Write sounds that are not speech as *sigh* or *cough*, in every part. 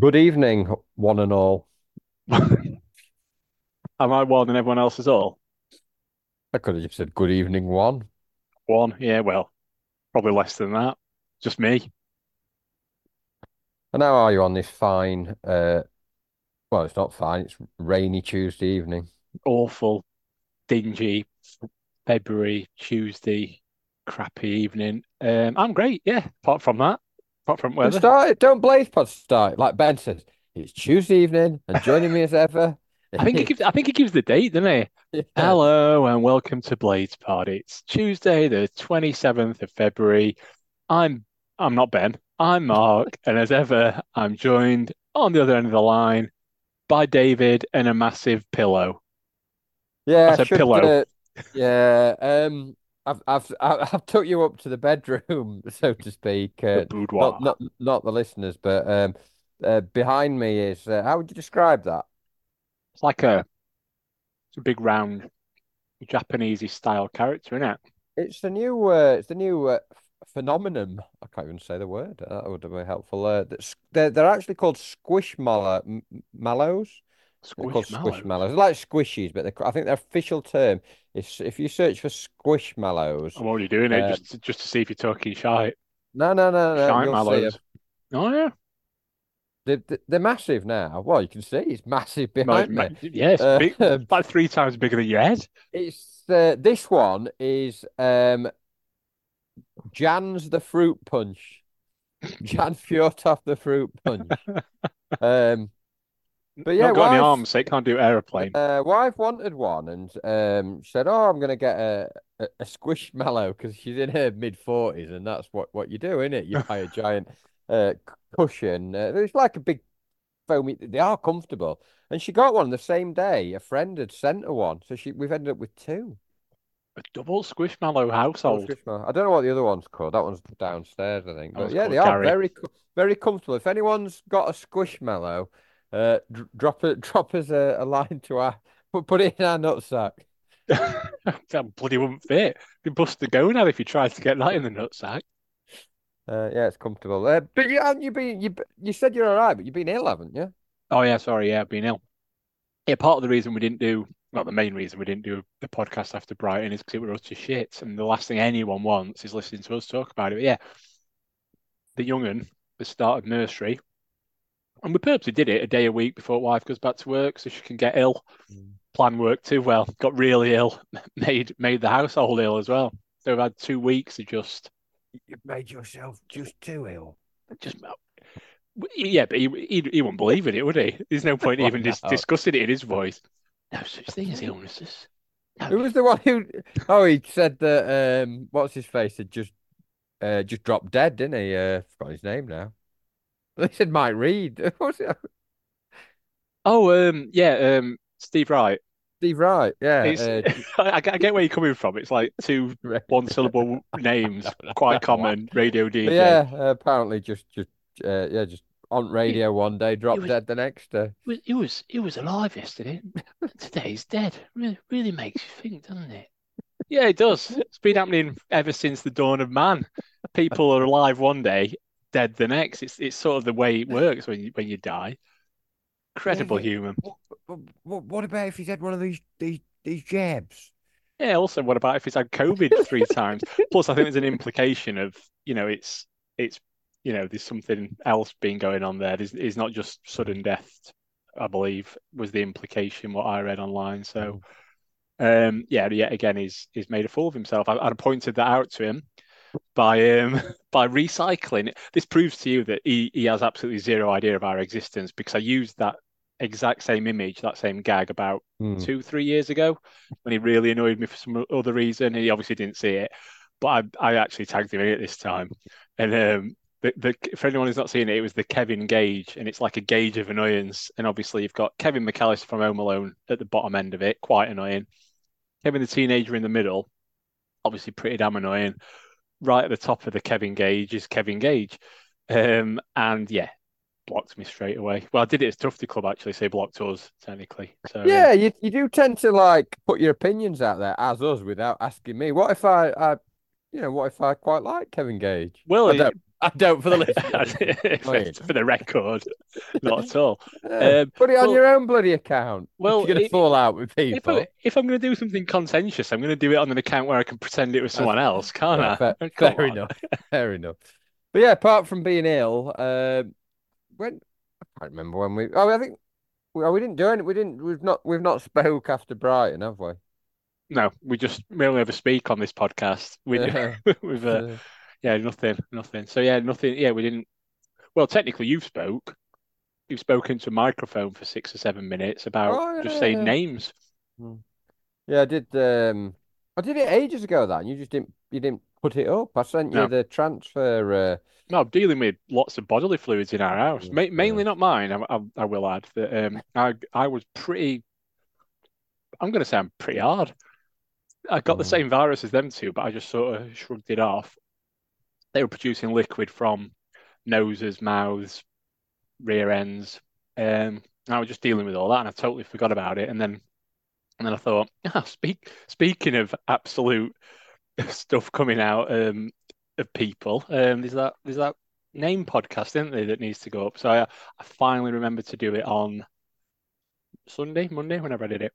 Good evening, one and all. *laughs* Am I one and everyone else is all? I could have just said good evening, one. One, yeah, well, probably less than that. Just me. And how are you on this fine, uh, well, it's not fine, it's rainy Tuesday evening. Awful, dingy February Tuesday, crappy evening. Um, I'm great, yeah. Apart from that, apart from Don't weather. start it, don't blaze pod start. Like Ben says, it's Tuesday evening, and joining me as ever. *laughs* I think he gives I think he gives the date, doesn't he? *laughs* Yeah. Hello and welcome to Blades Party. It's Tuesday, the 27th of February. I'm I'm not Ben, I'm Mark, *laughs* and as ever, I'm joined on the other end of the line by David and a massive pillow. Yeah, I said pillow. yeah. Um, I've I've I've took you up to the bedroom, *laughs* so to speak. Uh, boudoir. not not not the listeners, but um, uh, behind me is uh, how would you describe that? It's like a it's a big round Japanese style character, isn't it? It's the new uh, it's the new uh, phenomenon. I can't even say the word. That would have been helpful. Uh, that's- they're they're actually called m- mallows. They're called Squishmallows. squishmallows. Like squishies, but I think their official term is if you search for squishmallows. I'm already doing it Uh, just to, just to see if you're talking shite. no, no, no, no. Shite mallows. Oh yeah. They're, they're massive now. Well, you can see it's massive Well, it's, behind me. ma- yeah, Uh, big, *laughs* about three times bigger than your head. it's uh, this one is um Jan's the fruit punch. Jan Fjørtoft the fruit punch. *laughs* Um, but yeah, Not got any arms, so it can't do aeroplane. uh, wife wanted one, and um, she said, "Oh, I'm gonna get a a, a squishmallow because she's in her mid forties, and that's what what you do, isn't it? You buy a *laughs* giant uh cushion. Uh, it's like a big foamy. They are comfortable, and she got one the same day. A friend had sent her one, so she we've ended up with two. A double squishmallow Double household. squishmallow. I don't know what the other one's called. That one's downstairs, I think. But yeah, they are Gary. very very comfortable. If anyone's got a squishmallow, uh, drop it, *laughs* drop us a, a line to our put it in our nutsack. *laughs* That bloody wouldn't fit. You'd bust the go now if you tried to get that in the nutsack. Uh, yeah, it's comfortable. Uh, but you haven't you been you you said you're all right, but you've been ill, haven't you? Oh yeah, sorry, yeah, I've been ill. Yeah, part of the reason we didn't do, well, the main reason we didn't do the podcast after Brighton is because it were utter shit, and the last thing anyone wants is listening to us talk about it. But yeah, the young'un has started nursery, and we purposely did it a day a week before wife goes back to work so she can get ill. Plan worked too well. Got really ill, *laughs* made made the household ill as well. So we've had two weeks of just You've made yourself just too ill. just yeah, but he he, he wouldn't believe in it, would he? There's no point *laughs* even dis discussing it in his voice. No such thing as illnesses. Who was the one who? Oh, he said that. Um, what's his face had just uh just dropped dead, didn't he? Uh, forgot his name now. *laughs* They said Mike Read. *laughs* Oh, um, yeah, um, Steve Wright. Steve Wright. Yeah. Uh, *laughs* I, I get where you're coming from. It's like two one syllable names, quite common radio But DJ. yeah, uh, apparently just just uh, yeah, just on radio one day, dropped was- dead the next day. He was he was, he was alive yesterday. Today he's dead. Really, really makes you think, doesn't it? Yeah, it does. It's been happening ever since the dawn of man. People are alive one day, dead the next. It's it's sort of the way it works when you when you die. Incredible yeah. human. What, what, what about if he's had one of these these these jabs? Yeah, also, what about if he's had COVID three *laughs* times? Plus, I think there's an implication of, you know, it's it's you know, there's something else being going on there. There's, it's not just sudden death, I believe, was the implication what I read online. So um yeah, yet again he's he's made a fool of himself. I, I pointed that out to him by um *laughs* by recycling. This proves to you that he, he has absolutely zero idea of our existence because I used that exact same image, that same gag about Hmm. two, three years ago when he really annoyed me for some other reason. He obviously didn't see it, but I, I actually tagged him in it this time. And um, the, the for anyone who's not seen it, it was the Kevin gauge, and it's like a gauge of annoyance. And obviously, you've got Kevin McAllister from Home Alone at the bottom end of it, quite annoying. Kevin the teenager in the middle, obviously pretty damn annoying. Right at the top of the Kevin gauge is Kevin Gage. Um, and yeah, blocked me straight away. Well, I did it as Tufty Club actually, so he blocked us technically. So Yeah, you you do tend to like put your opinions out there as us without asking me. What if I, I you know, what if I quite like Kevin Gage? Well, I don't *laughs* I don't for the *laughs* listeners. *laughs* for, the record, not at all. Um, Put it on well- your own bloody account. well, if you're gonna fall out with If, people. I, if I'm going to do something contentious, I'm going to do it on an account where I can pretend it was someone else, can't Yeah, I? fair, Oh, fair on. enough. Fair enough. But yeah, apart from being ill, um, when I can't remember when we. Oh, I think well, we didn't do any. We didn't. We've not. We've not spoke after Brighton, have we? No, we just we only ever speak on this podcast. We we've uh, yeah nothing, nothing. So yeah, nothing. Yeah, we didn't. Well, technically, you've spoke. You've spoken to a microphone for six or seven minutes about Oh, just yeah, saying yeah. names. Yeah, I did. Um, I did it ages ago. That and you just didn't. You didn't put it up. I sent you No. the transfer. Uh, No, I'm dealing with lots of bodily fluids in our house. Ma mainly not mine. I, I, I will add that um, I I was pretty. I'm going to say I'm pretty hard. I got the Mhm. same virus as them two, but I just sort of shrugged it off. They were producing liquid from noses, mouths, rear ends. Um, and I was just dealing with all that, and I totally forgot about it. And then, and then I thought, *laughs* ah, speak speaking of absolute *laughs* stuff coming out um, of people, um, there's that there's that name podcast, isn't there, that needs to go up. So I, I finally remembered to do it on Sunday, Monday, whenever I did it.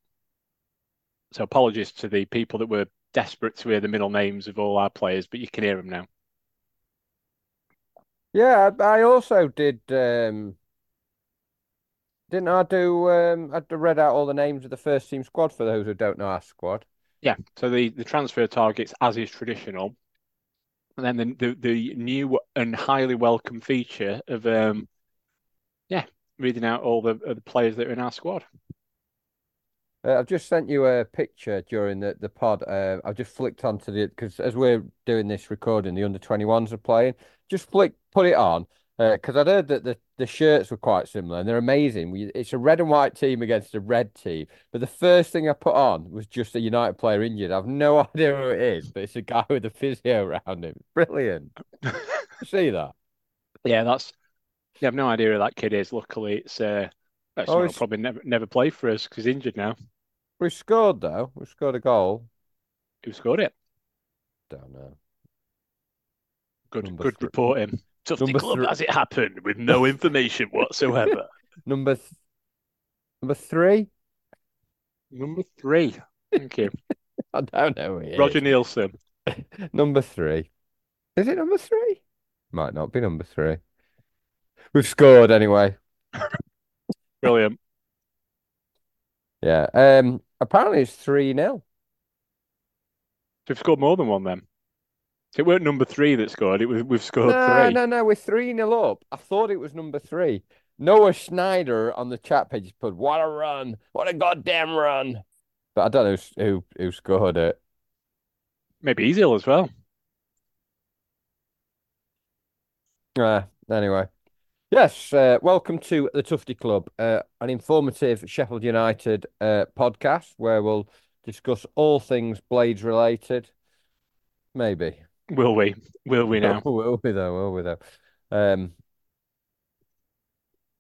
So apologies to the people that were desperate to hear the middle names of all our players, but you can hear them now. Yeah, I, also did. Um, didn't I do? Um, I read out all the names of the first team squad for those who don't know our squad. Yeah, so the, the transfer targets, as is traditional, and then the, the the new and highly welcome feature of um, yeah, reading out all the, the players that are in our squad. Uh, I've just sent you a picture during the, the pod. Uh, I've just flicked onto the because as we're doing this recording, the under 21s are playing. Just flick, put it on because I'd heard that the, the shirts were quite similar and they're amazing. We, it's a red and white team against a red team. But the first thing I put on was just a United player injured. I've no *laughs* idea who it is, but it's a guy with a physio around him. Brilliant. *laughs* See that? Yeah, that's. You have no idea who that kid is. Luckily, it's uh, that's Oh, it's- probably never never play for us because he's injured now. We scored though. We scored a goal. Who scored it? Don't know. Good, Number good three. reporting. Tufty Number Club three. as it happened with no information whatsoever. *laughs* Number th number three. Number three. Thank you, *laughs* I don't know who it is. Roger Nilsen. *laughs* Number three. Is it number three? Might not be number three. We've scored anyway. Brilliant. Yeah. Um. Apparently it's three 0 We've scored more than one then. It weren't number three that scored. It was we've scored No, three. no, no. We're three 0 up. I thought it was number three. Noah Schneider on the chat page put, "What a run! What a goddamn run!" But I don't know who who, scored it. Maybe he's ill as well. Uh, anyway, yes. Uh, welcome to the Tufty Club, uh, an informative Sheffield United uh, podcast where we'll discuss all things Blades related. Maybe. Will we? Will we *laughs* now? will we though? Will we though? Um,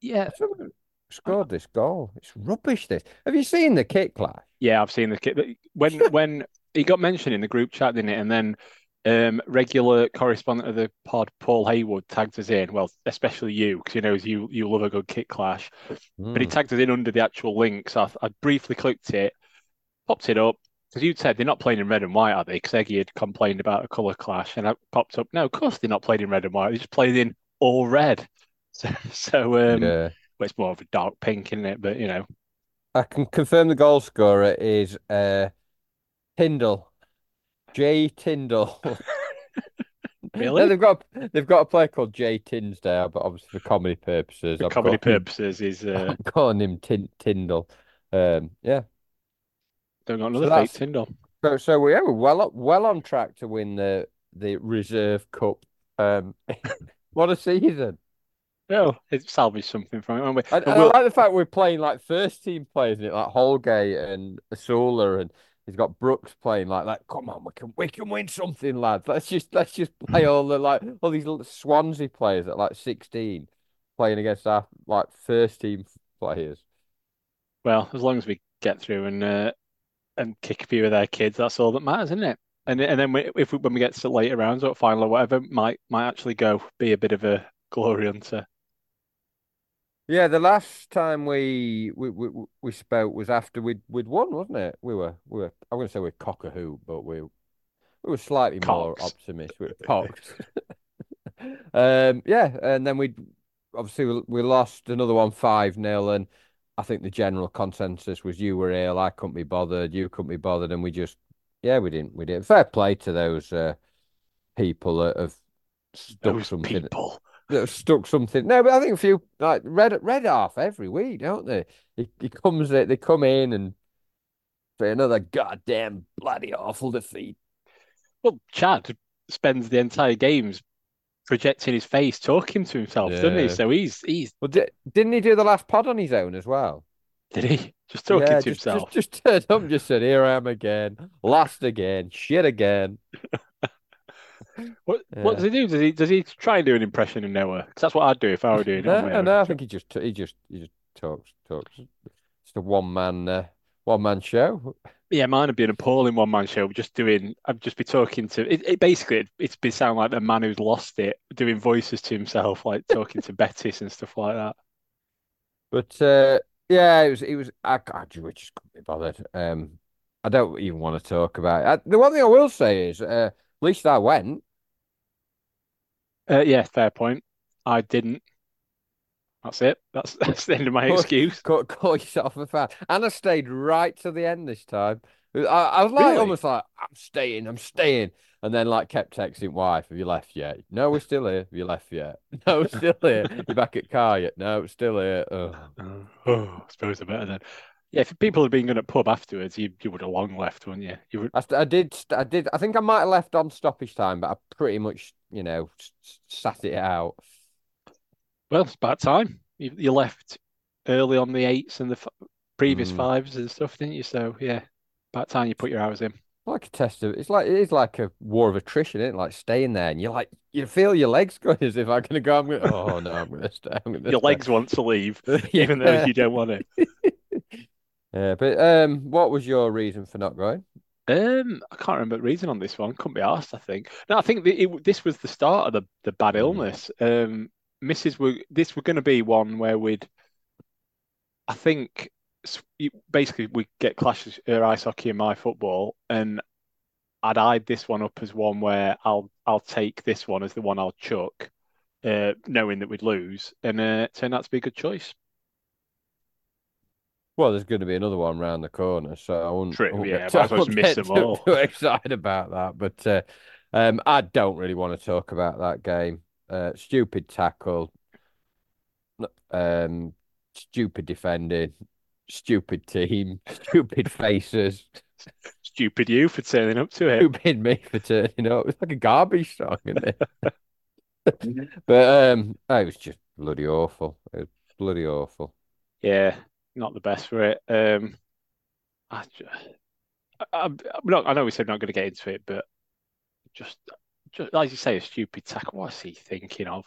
Yeah. someone scored this goal. It's rubbish. This. Have you seen the kick clash? Yeah, I've seen the kick. When *laughs* when he got mentioned in the group chat, didn't it? And then um, regular correspondent of the pod, Paul Haywood, tagged us in. Well, especially you, because he knows you you love a good kit clash. But he Mm. tagged us in under the actual link. So I, I briefly clicked it, popped it up. Because you'd said they're not playing in red and white, are they? Because Eggy had complained about a colour clash, and I popped up. No, of course they're not playing in red and white. They're just playing in all red. *laughs* So, so um, yeah. well, it's more of a dark pink, isn't it? But you know, I can confirm the goal scorer is uh, Tyndall. Jay Tyndall. *laughs* Really? No, they've got they've got a player called Jay Tinsdale, but obviously for comedy purposes, for I've comedy got him- purposes, is uh, *laughs* I'm calling him Tin Tyndall. Um, yeah. don't got So another fake that's- Tyndall. So so we yeah, we're well up, well on track to win the the Reserve Cup. Um, *laughs* what a season! Oh, it salvaged something from it. won't we? And, And and I we'll- like the fact we're playing like first team players in it, like Holgate and Osula, and he's got Brooks playing like that. Come on, we can we can win something, lads. Let's just let's just play all the like all these little Swansea players at like sixteen playing against our like first team players. well, as long as we get through and uh, and kick a few of their kids, that's all that matters, isn't it? And and then we, if we, when we get to later rounds or final or whatever, might might actually go be a bit of a glory hunter. Yeah, the last time we we we, we spoke was after we'd we'd won, wasn't it? We were we were I'm going to say we're cock a hoop, but we we were slightly more optimistic. We cocks. *laughs* *laughs* um, yeah, and then we obviously we, we lost another one five nil, and I think the general consensus was you were ill, I couldn't be bothered, you couldn't be bothered, and we just yeah we didn't we didn't. Fair play to those uh, people that have stuck Those something people. That have stuck something. No, but I think a few like red red half every week, don't they? He, he comes they come in and say another goddamn bloody awful defeat. Well, Chad spends the entire games projecting his face, talking to himself, doesn't he? So he's he's Well, di didn't he do the last pod on his own as well? did he just talking yeah, to just, himself? Just, just turned up just said, "Here I am again, last again, shit again." *laughs* What Yeah. what does he do? Does he does he try and do an impression in Noah? Because that's what I'd do if I were doing it. No, no, I think he just he just he just talks talks. It's a one man uh, one man show. Yeah, mine would be an appalling one man show. Just doing, I'd just be talking to it. it basically, it, it's be sound like the man who's lost it, doing voices to himself, like talking to *laughs* Betis and stuff like that. But uh, yeah, it was it was I, I just couldn't be bothered. Um, I don't even want to talk about it. I, the one thing I will say is, uh, at least I went. Uh, yeah, fair point. I didn't. That's it. That's *laughs* that's the end of my Call, excuse. call, call yourself a fan. And I stayed right to the end this time. I, I was like Really? almost like I'm staying, I'm staying, and then like kept texting wife, "Have you left yet? No, we're still here. Have you left yet? *laughs* No, we're still here. You back at car yet? No, we're still here. Oh, *sighs* oh, I suppose I better then. Yeah, if people had been going to pub afterwards, you you would have long left, wouldn't you? You would. I, st- I did, st- I did. I think I might have left on stoppage time, but I pretty much, you know, sat it out. Well, it's about time. You you left early on the eights and the f previous Mm. fives and stuff, didn't you? So yeah, about time you put your hours in. Like a test of, it's like it is like a war of attrition, isn't it? Like staying there, and you're like, you feel your legs *laughs* going as if I'm gonna go. I'm gonna. Oh no, I'm gonna stay. I'm gonna Your stay. legs want to leave, *laughs* even though you don't want it. *laughs* Yeah, but um, what was your reason for not going? Um, I can't remember the reason on this one. Couldn't be asked, I think. No, I think the, it, this was the start of the, the bad Mm. illness. Um, Mrs. were this were going to be one where we'd, I think, basically we get clashes her ice hockey and my football, and I'd eyed this one up as one where I'll I'll take this one as the one I'll chuck, uh, knowing that we'd lose, and uh, it turned out to be a good choice. Well, there's going to be another one round the corner, so I wouldn't, True, I wouldn't yeah, get, I wouldn't miss them too, all. too excited about that. But uh, um, I don't really want to talk about that game. Uh, stupid tackle, um, stupid defending, stupid team, *laughs* stupid faces, Stupid you for turning up to it. stupid me for turning up. It's like a garbage song, isn't it? *laughs* But um, it was just bloody awful. It was bloody awful. Yeah, not the best for it. Um, I, I, not. I know we said not going to get into it, but just, just as you say, a stupid tackle. What's he thinking of?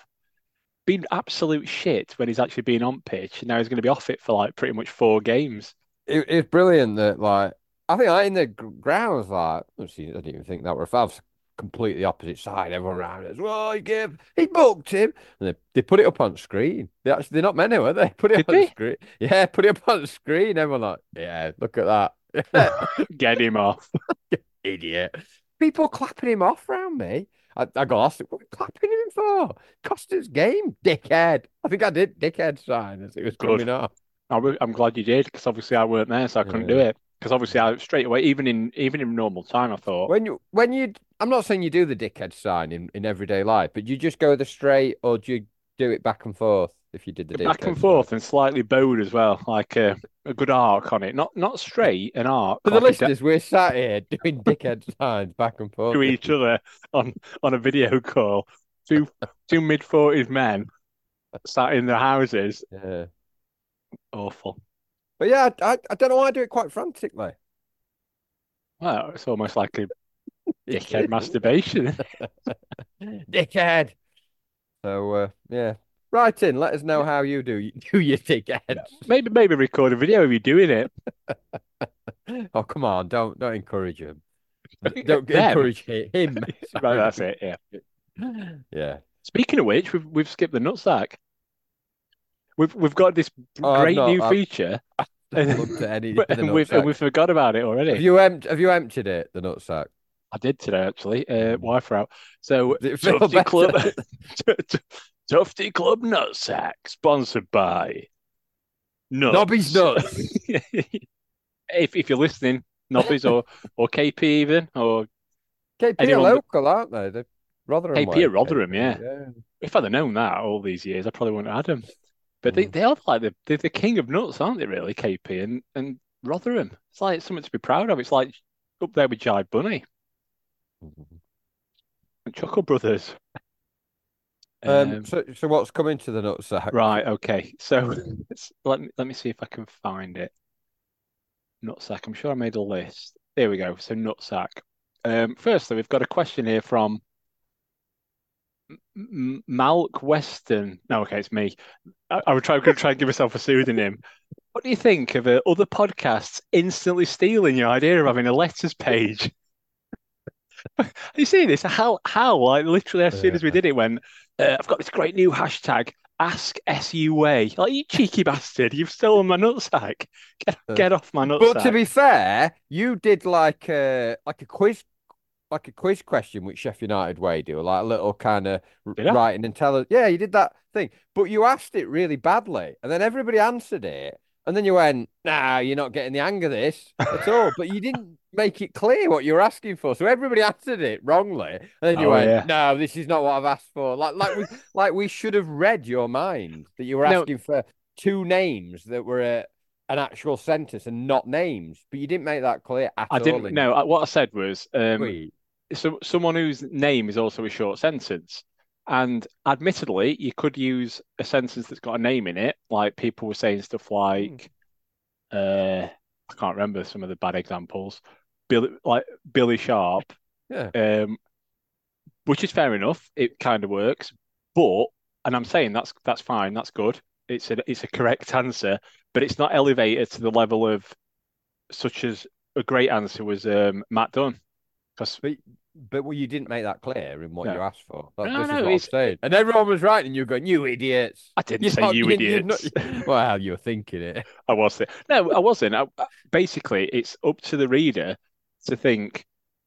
Been absolute shit when he's actually been on pitch, and now he's going to be off it for like pretty much four games. it, it's brilliant that like I think I in the gr- ground was like I didn't even think that were fouls completely opposite side everyone around us well he gave he booked him. And they, they put it up on screen. They actually they're not meant to are they? *laughs* Put it Did up on they? screen. Yeah put it up on screen. Everyone like yeah look at that. *laughs* Get him off. *laughs* idiot. People clapping him off round me. I, I got asked what are you clapping him for? Cost us game dickhead. I think I did dickhead sign as it was Good. coming off. I I'm glad you did because obviously I weren't there, so I couldn't do it. Because obviously I straight away, even in even in normal time, I thought When you when you I'm not saying you do the dickhead sign in, in everyday life, but you just go the straight or do you do it back and forth if you did the back and sign? forth and slightly bowed as well, like a, a good arc on it. Not not straight, an arc For the like listeners, we're sat here *laughs* doing dickhead signs back and forth. to each other on on a video call. Two two mid forties men sat in their houses. Yeah. Awful. But yeah, I, I, I don't know why I do it quite frantically. Well, it's almost like a *laughs* dickhead *laughs* masturbation. Dickhead. So uh, yeah. Write in, let us know how you do do your dickheads. Maybe maybe record a video of you doing it. *laughs* Oh come on, don't don't encourage him. Don't Them. encourage him. Right, that's it. Yeah. Yeah. Speaking of which, we've we've skipped the nutsack. We've we've got this Oh, great not- new *laughs* I've- feature, at any. but- *laughs* and we've and we forgot about it already. Have you empt- Have you emptied it? The nutsack. I did today actually. Uh. Wi-Fi out. So Does it feel Tufty Club? *laughs* Tufty Club Nutsack, sponsored by Nuts. Nobby's nuts. if if you're listening, Nobby's or or KP even, or KP are local, aren't they? They're Rotherham. KP are Rotherham, KP, yeah. if I'd have known that all these years, I probably wouldn't have had them. But they, they are like the they're the king of nuts, aren't they? Really, KP and and Rotherham. It's like something to be proud of. It's like up there with Jive Bunny and Chuckle Brothers. Um, Um, so, so what's coming to the nutsack? Right, okay. So *laughs* let me let me see if I can find it. Nutsack. I'm sure I made a list. There we go. So nutsack. Um, firstly, we've got a question here from Malk Weston. No, okay, it's me. I, I would try going to try and give myself a pseudonym. What do you think of uh, other podcasts instantly stealing your idea of having a letters page? *laughs* You seen this? How how like literally as soon as we did it, when uh, I've got this great new hashtag. Ask SUA. Like you cheeky bastard, you've stolen my nutsack. Get, get off my nutsack. But to be fair, you did like a like a quiz, like a quiz question, which Sheffield United way do, like a little kind of writing and tell us. Yeah, you did that thing, but you asked it really badly, and then everybody answered it, and then you went, "Nah, you're not getting the hang of this at all." *laughs* But you didn't make it clear what you were asking for, so everybody *laughs* answered it wrongly, and then you Oh, went, yeah. "No, this is not what I've asked for." Like, like we, *laughs* like we should have read your mind that you were No. asking for two names that were a, an actual sentence and not names, but you didn't make that clear at I all. didn't know. I- What I said was, um. So someone whose name is also a short sentence. And admittedly, you could use a sentence that's got a name in it. Like people were saying stuff like, uh, I can't remember some of the bad examples. Billy, like Billy Sharp, Yeah. um, which is fair enough. It kind of works, but and I'm saying that's that's fine. That's good. It's a it's a correct answer, but it's not elevated to the level of such as a great answer was um, Matt Dunn. Because But but well, you didn't make that clear in what No. you asked for. That, No, this no, is what I'm it's- saying. And everyone was right, and you were going, "You idiots!" I didn't You're say not- you you- you're idiots. not- *laughs* well, you were thinking it. I was there. No, I wasn't. I, I- basically, it's up to the reader to think,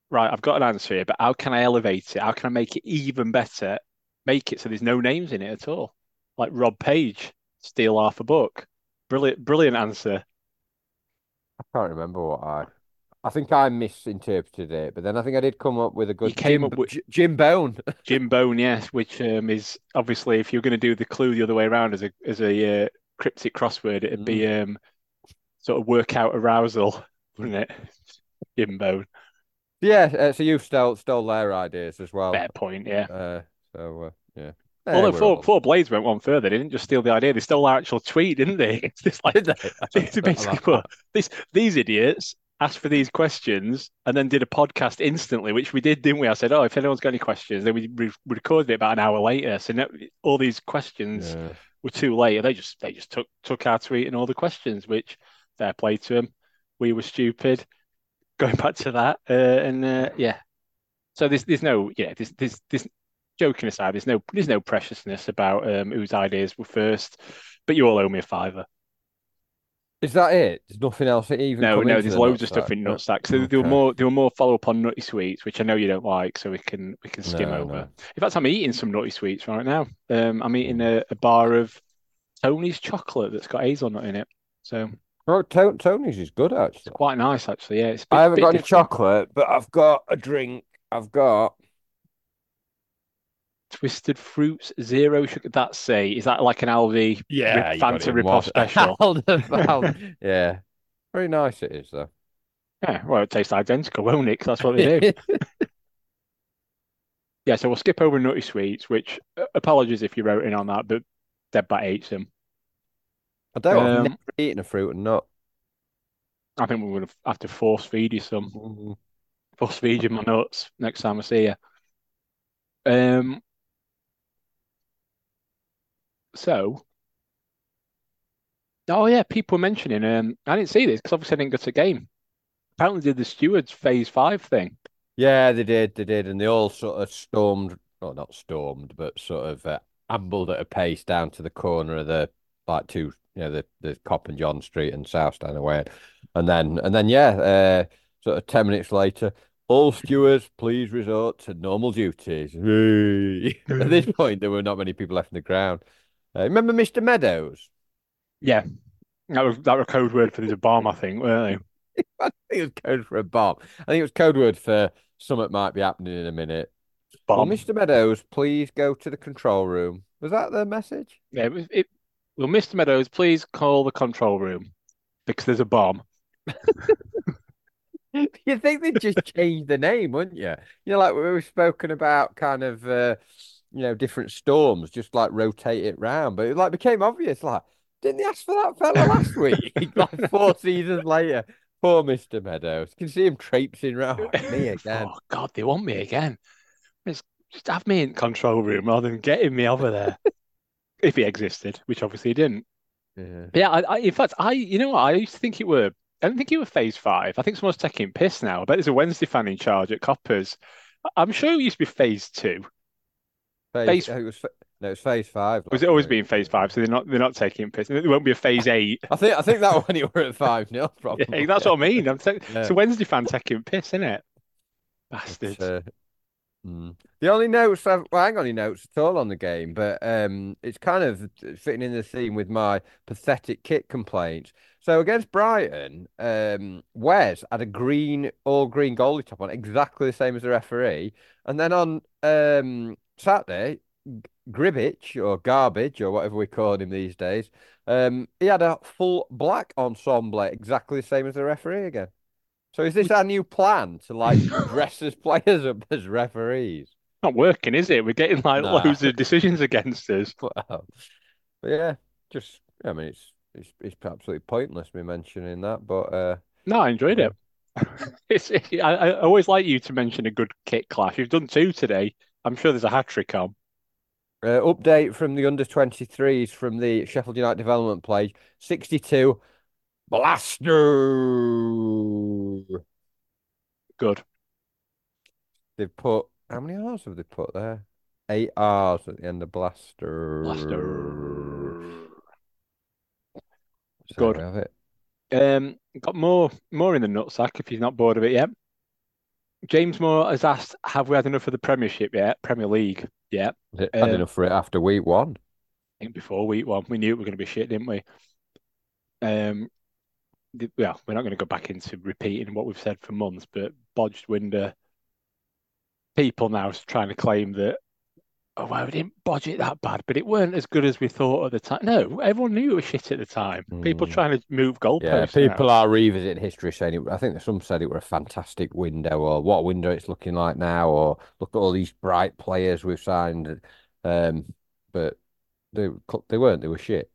right, I've got an answer here, but how can I elevate it? How can I make it even better? Make it so there's no names in it at all. Like Rob Page, steal half a book. Brilliant, brilliant answer. I can't remember what I. I think I misinterpreted it, but then I think I did come up with a good. came Jim, up with- Jim Bone. *laughs* Jim Bone, yes, which um, is obviously if you're going to do the clue the other way around as a as a uh, cryptic crossword, it'd be um, sort of workout arousal, *laughs* wouldn't it? Jim Bone. yeah, uh, so you stole stole their ideas as well. Fair point, yeah. Uh, so uh, yeah. Although Four, Four Blades went one further, they didn't just steal the idea; they stole our actual tweet, didn't they? *laughs* It's just like they? they basically put these these idiots asked for these questions and then did a podcast instantly, which we did, didn't we? I said, "Oh, if anyone's got any questions," then we re recorded it about an hour later. So no, all these questions Yeah. were too late. They just they just took took our tweet and all the questions, which fair play to them. We were stupid. Going back to that, uh, and uh, yeah. So there's there's no yeah there's there's there's joking aside, there's no there's no preciousness about um, whose ideas were first. But you all owe me a fiver. Is that it? There's nothing else that even No, no, there's the loads of stuff in No. Nutsack. So there were more there were more follow up on Nutty Sweets, which I know you don't like, so we can we can skim No, over. no. In fact, I'm eating some Nutty Sweets right now. Um, I'm eating a, a bar of Tony's chocolate that's got hazelnut in it. So Oh, To- Tony's is good actually. it's quite nice actually. Yeah, it's bit, I haven't got any chocolate, but I've got a drink. I've got Twisted Fruits Zero Sugar. That's a is that like an Aldi Yeah, rip, you got Fanta it in rip one. off special? *laughs* Yeah, very nice it is though. Yeah, well, it tastes identical, won't it? 'Cause that's what they do. *laughs* Yeah, so we'll skip over Nutty Sweets, which uh, apologies if you wrote in on that, but Dead Bat hates them. I don't. I've Um, never eaten a fruit and nut. I think we're going to have to force feed you some. Mm. Force feed you my nuts next time I see you. Um. So. Oh yeah, people were mentioning. Um, I didn't see this because obviously I didn't go to the game. Apparently, did the stewards phase five thing. Yeah, they did, they did, and they all sort of stormed, well, not stormed, but sort of uh, ambled at a pace down to the corner of the like two, you know, the the Kop and John Street and South Stand away, and then and then yeah, uh, sort of ten minutes later, all stewards please resort to normal duties. *laughs* At this *laughs* point, there were not many people left in the ground. Uh, remember Mr. Meadows? Yeah, that was that was a code word for there's a bomb, I think, weren't they? *laughs* I think it was code for a bomb. I think it was code word for something might be happening in a minute. they? Will Bomb. Mr. Meadows please go to the control room? Was that the message? Yeah, it it. Will Mr. Meadows please call the control room because there's a bomb? *laughs* *laughs* You think they'd just change the name, wouldn't you? You know, like we've spoken about kind of uh, you know, different storms, just like rotate it round. But it like became obvious, like, didn't they ask for that fella last week? *laughs* Like four *laughs* seasons later. Poor Mr. Meadows. You can see him traipsing round. Oh, me *laughs* again. Oh God, they want me again. Just have me in control room rather than getting me over there. if he existed, which obviously he didn't. Yeah. But yeah, I, I, in fact, I you know what? I used to think it were. I don't think it were phase five. I think someone's taking piss now. I bet there's a Wednesday fan in charge at Coppers. I'm sure it used to be phase two. Phase, Phase it was, no, it was phase five was it last always week. being phase five? So they're not they're not taking piss. There won't be a phase *laughs* eight. I think I think that when it were at five nil, *laughs* Yeah, probably. that's what I mean. I'm ta- Yeah. it's Wednesday fan taking piss, isn't it? It's, Bastards. uh, mm. The only notes I've, well, I ain't got any notes at all on the game, but um, it's kind of fitting in the theme with my pathetic kit complaints. So against Brighton, um, Wes had a green, all green goalie top on, exactly the same as the referee. And then on um, Saturday, Gribbage or Garbage or whatever we call him these days, um, he had a full black ensemble, exactly the same as the referee again. So is this our new plan to like *laughs* dress as players up as referees? Not working, is it? We're getting like Nah. loads of decisions against us. *laughs* Well, but yeah, just I mean it's it's it's absolutely pointless me mentioning that, but uh No, I enjoyed it. *laughs* It's I, I always like you to mention a good kick clash. You've done two today. I'm sure there's a hat trick on. uh, update from the under 23s from the Sheffield United development page 62 Blaster. Good. They've put how many R's have they put there? Eight R's at the end of Blaster. Blaster. So Good. have it. Um, got more more in the nutsack if you're not bored of it yet. James Moore has asked, "Have we had enough of the Premiership yet? Premier League yet?" Had Um, enough for it after week one. I think before week one, we knew it was going to be shit, didn't we? Um, the- yeah, we're not going to go back into repeating what we've said for months, but bodged window. People now trying to claim that, oh, well, we didn't bodge it that bad, but it weren't as good as we thought at the time. No, everyone knew it was shit at the time. People Mm. trying to move Yeah, people now. are revisiting history saying it. I think some said it were a fantastic window, or what window it's looking like now, or look at all these bright players we've signed. Um, but they they weren't. They were shit.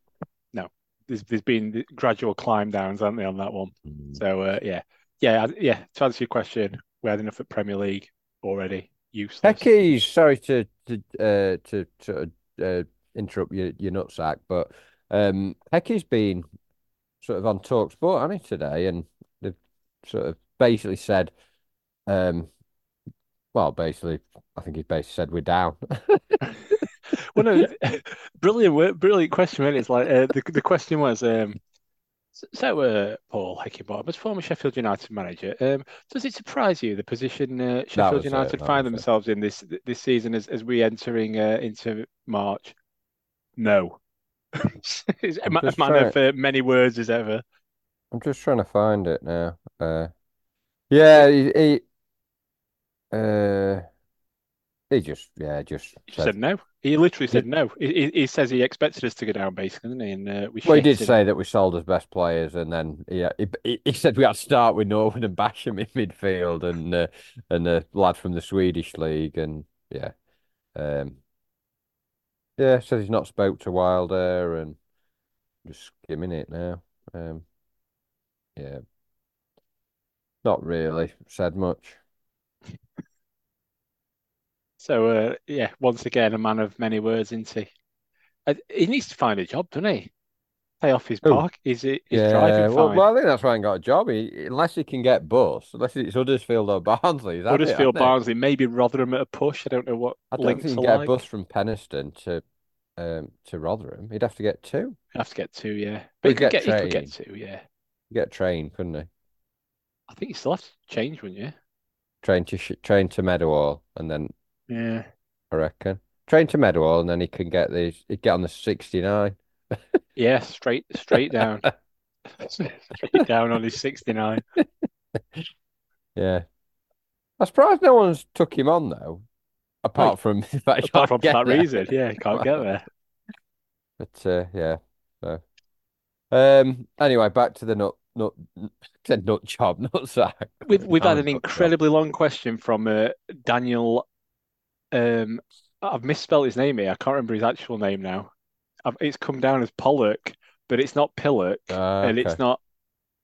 No, there's there's been gradual climb downs, haven't they, on that one? Mm. So uh, yeah, yeah, yeah. To answer your question, we had enough at Premier League already. Useless. Hecky, sorry to to uh, to sort of uh, interrupt your your nutsack, but um, Hecky's been sort of on Talk Sport, hasn't he, today, and they've sort of basically said, um, well, basically, I think he's basically said we're down. *laughs* Well, no, *laughs* brilliant, brilliant question. Really, it's like uh, the the question was, um, so uh, Paul Heckingbottom, as former Sheffield United manager, um, does it surprise you the position uh, Sheffield it, United find was it. themselves in this this season as as we entering uh, into March? No, *laughs* it's a I'm ma- just man of uh, many words as ever. I'm just trying to find it now. Uh, yeah, he, he uh, he just yeah, just He said. said no. He literally said no. He, he, says he expected us to go down, basically, didn't he? And uh, we Well, he did say that we sold his best players, and then yeah, he, he, he said we had to start with Norwood and Basham in midfield, and uh, and a lad from the Swedish league, and yeah, um, yeah, says he's not spoke to Wilder, and just skimming it now. Um, yeah, not really said much. So uh, yeah, once again, a man of many words, isn't he? Uh, he needs to find a job, doesn't he? pay off his park. Is it Yeah, driving well, well, I think that's why he got a job. He, unless he can get bus, unless it's Huddersfield or Barnsley, it, Huddersfield, he? Barnsley, maybe Rotherham at a push. I don't know what I don't think are can get a bus from Penistone to um to Rotherham. He'd have to get two. You have to get two, yeah. But he he'd could get get, he could get two, yeah. Get a train, couldn't he? I think you still have to change, wouldn't you? Train to train to Meadowhall, and then Yeah. I reckon train to Meadowhall, and then he can get these. He'd get on the sixty nine. Yeah, straight straight down. *laughs* Straight down on his 69. *laughs* Yeah, I'm surprised no one's took him on though, apart from *laughs* the fact Apart from that there. reason, yeah, he can't get there. But uh, yeah, so um, anyway, back to the nut nut said nut job, nut sack. We've we've had Oh, an nut job. incredibly long question from uh, Daniel. Um, I've misspelled his name here. I can't remember his actual name now. I've, it's come down as Pollock, but it's not Pillock, Ah, and okay. it's not.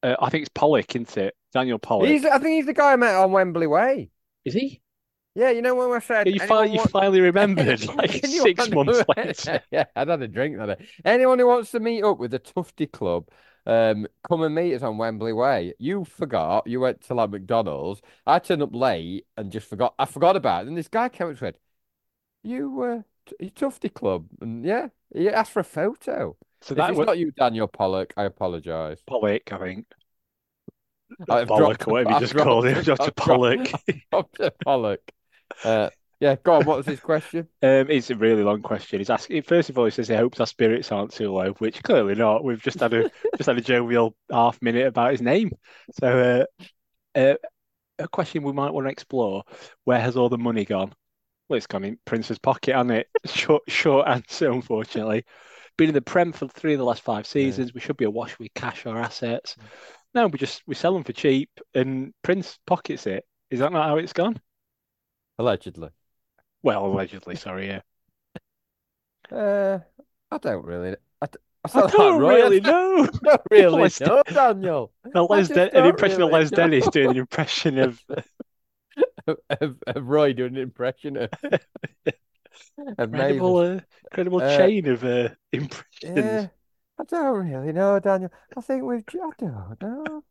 Uh, I think it's Pollock, isn't it? Daniel Pollock. He's, I think he's the guy I met on Wembley Way. Is he? Yeah, you know when I said You, fi you want- finally remembered, *laughs* like six months *laughs* later. Yeah, I'd had a drink that day. Anyone who wants to meet up with the Tufty Club, um, come and meet us on Wembley Way. You forgot. You went to like McDonald's. I turned up late and just forgot. I forgot about it. And this guy came up and said, "You, uh, you Tufty Club?" And yeah, he asked for a photo. So that's was not you, Daniel Pollock, I apologise. Pollock, I think. I've Pollock, dropped- whatever you I've just dropped- called him, Dr. Pollock. *laughs* a Pollock. Uh, yeah, go on. What was his question? *laughs* Um, it's a really long question. He's asking. First of all, he says he hopes our spirits aren't too low, which clearly not. We've just had a *laughs* just had a jovial half minute about his name. So, uh, uh, a question we might want to explore: Where has all the money gone? Well, it's gone in Prince's pocket, hasn't it? *laughs* Short, short answer, unfortunately. Been in the Prem for three of the last five seasons. We should be awash with cash or assets. No, we just we sell them for cheap, and Prince pockets it. Is that not how it's gone? Allegedly. Well, allegedly. Sorry, yeah. Uh, I don't really. I, d- I I sound like don't really know. *laughs* don't *laughs* really Les- know, Daniel. Now, Les Den- an impression of really Les know. Dennis doing an impression of *laughs* of, of, of Roy doing an impression of, of incredible, uh, incredible Uh, chain of uh, impressions. Yeah, I don't really know, Daniel. I think we've. I don't know.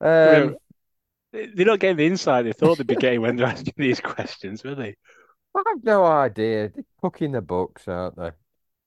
Um, They're not getting the insight they thought they'd be getting when they're asking these questions, were they? I have no idea. They're cooking the books, aren't they?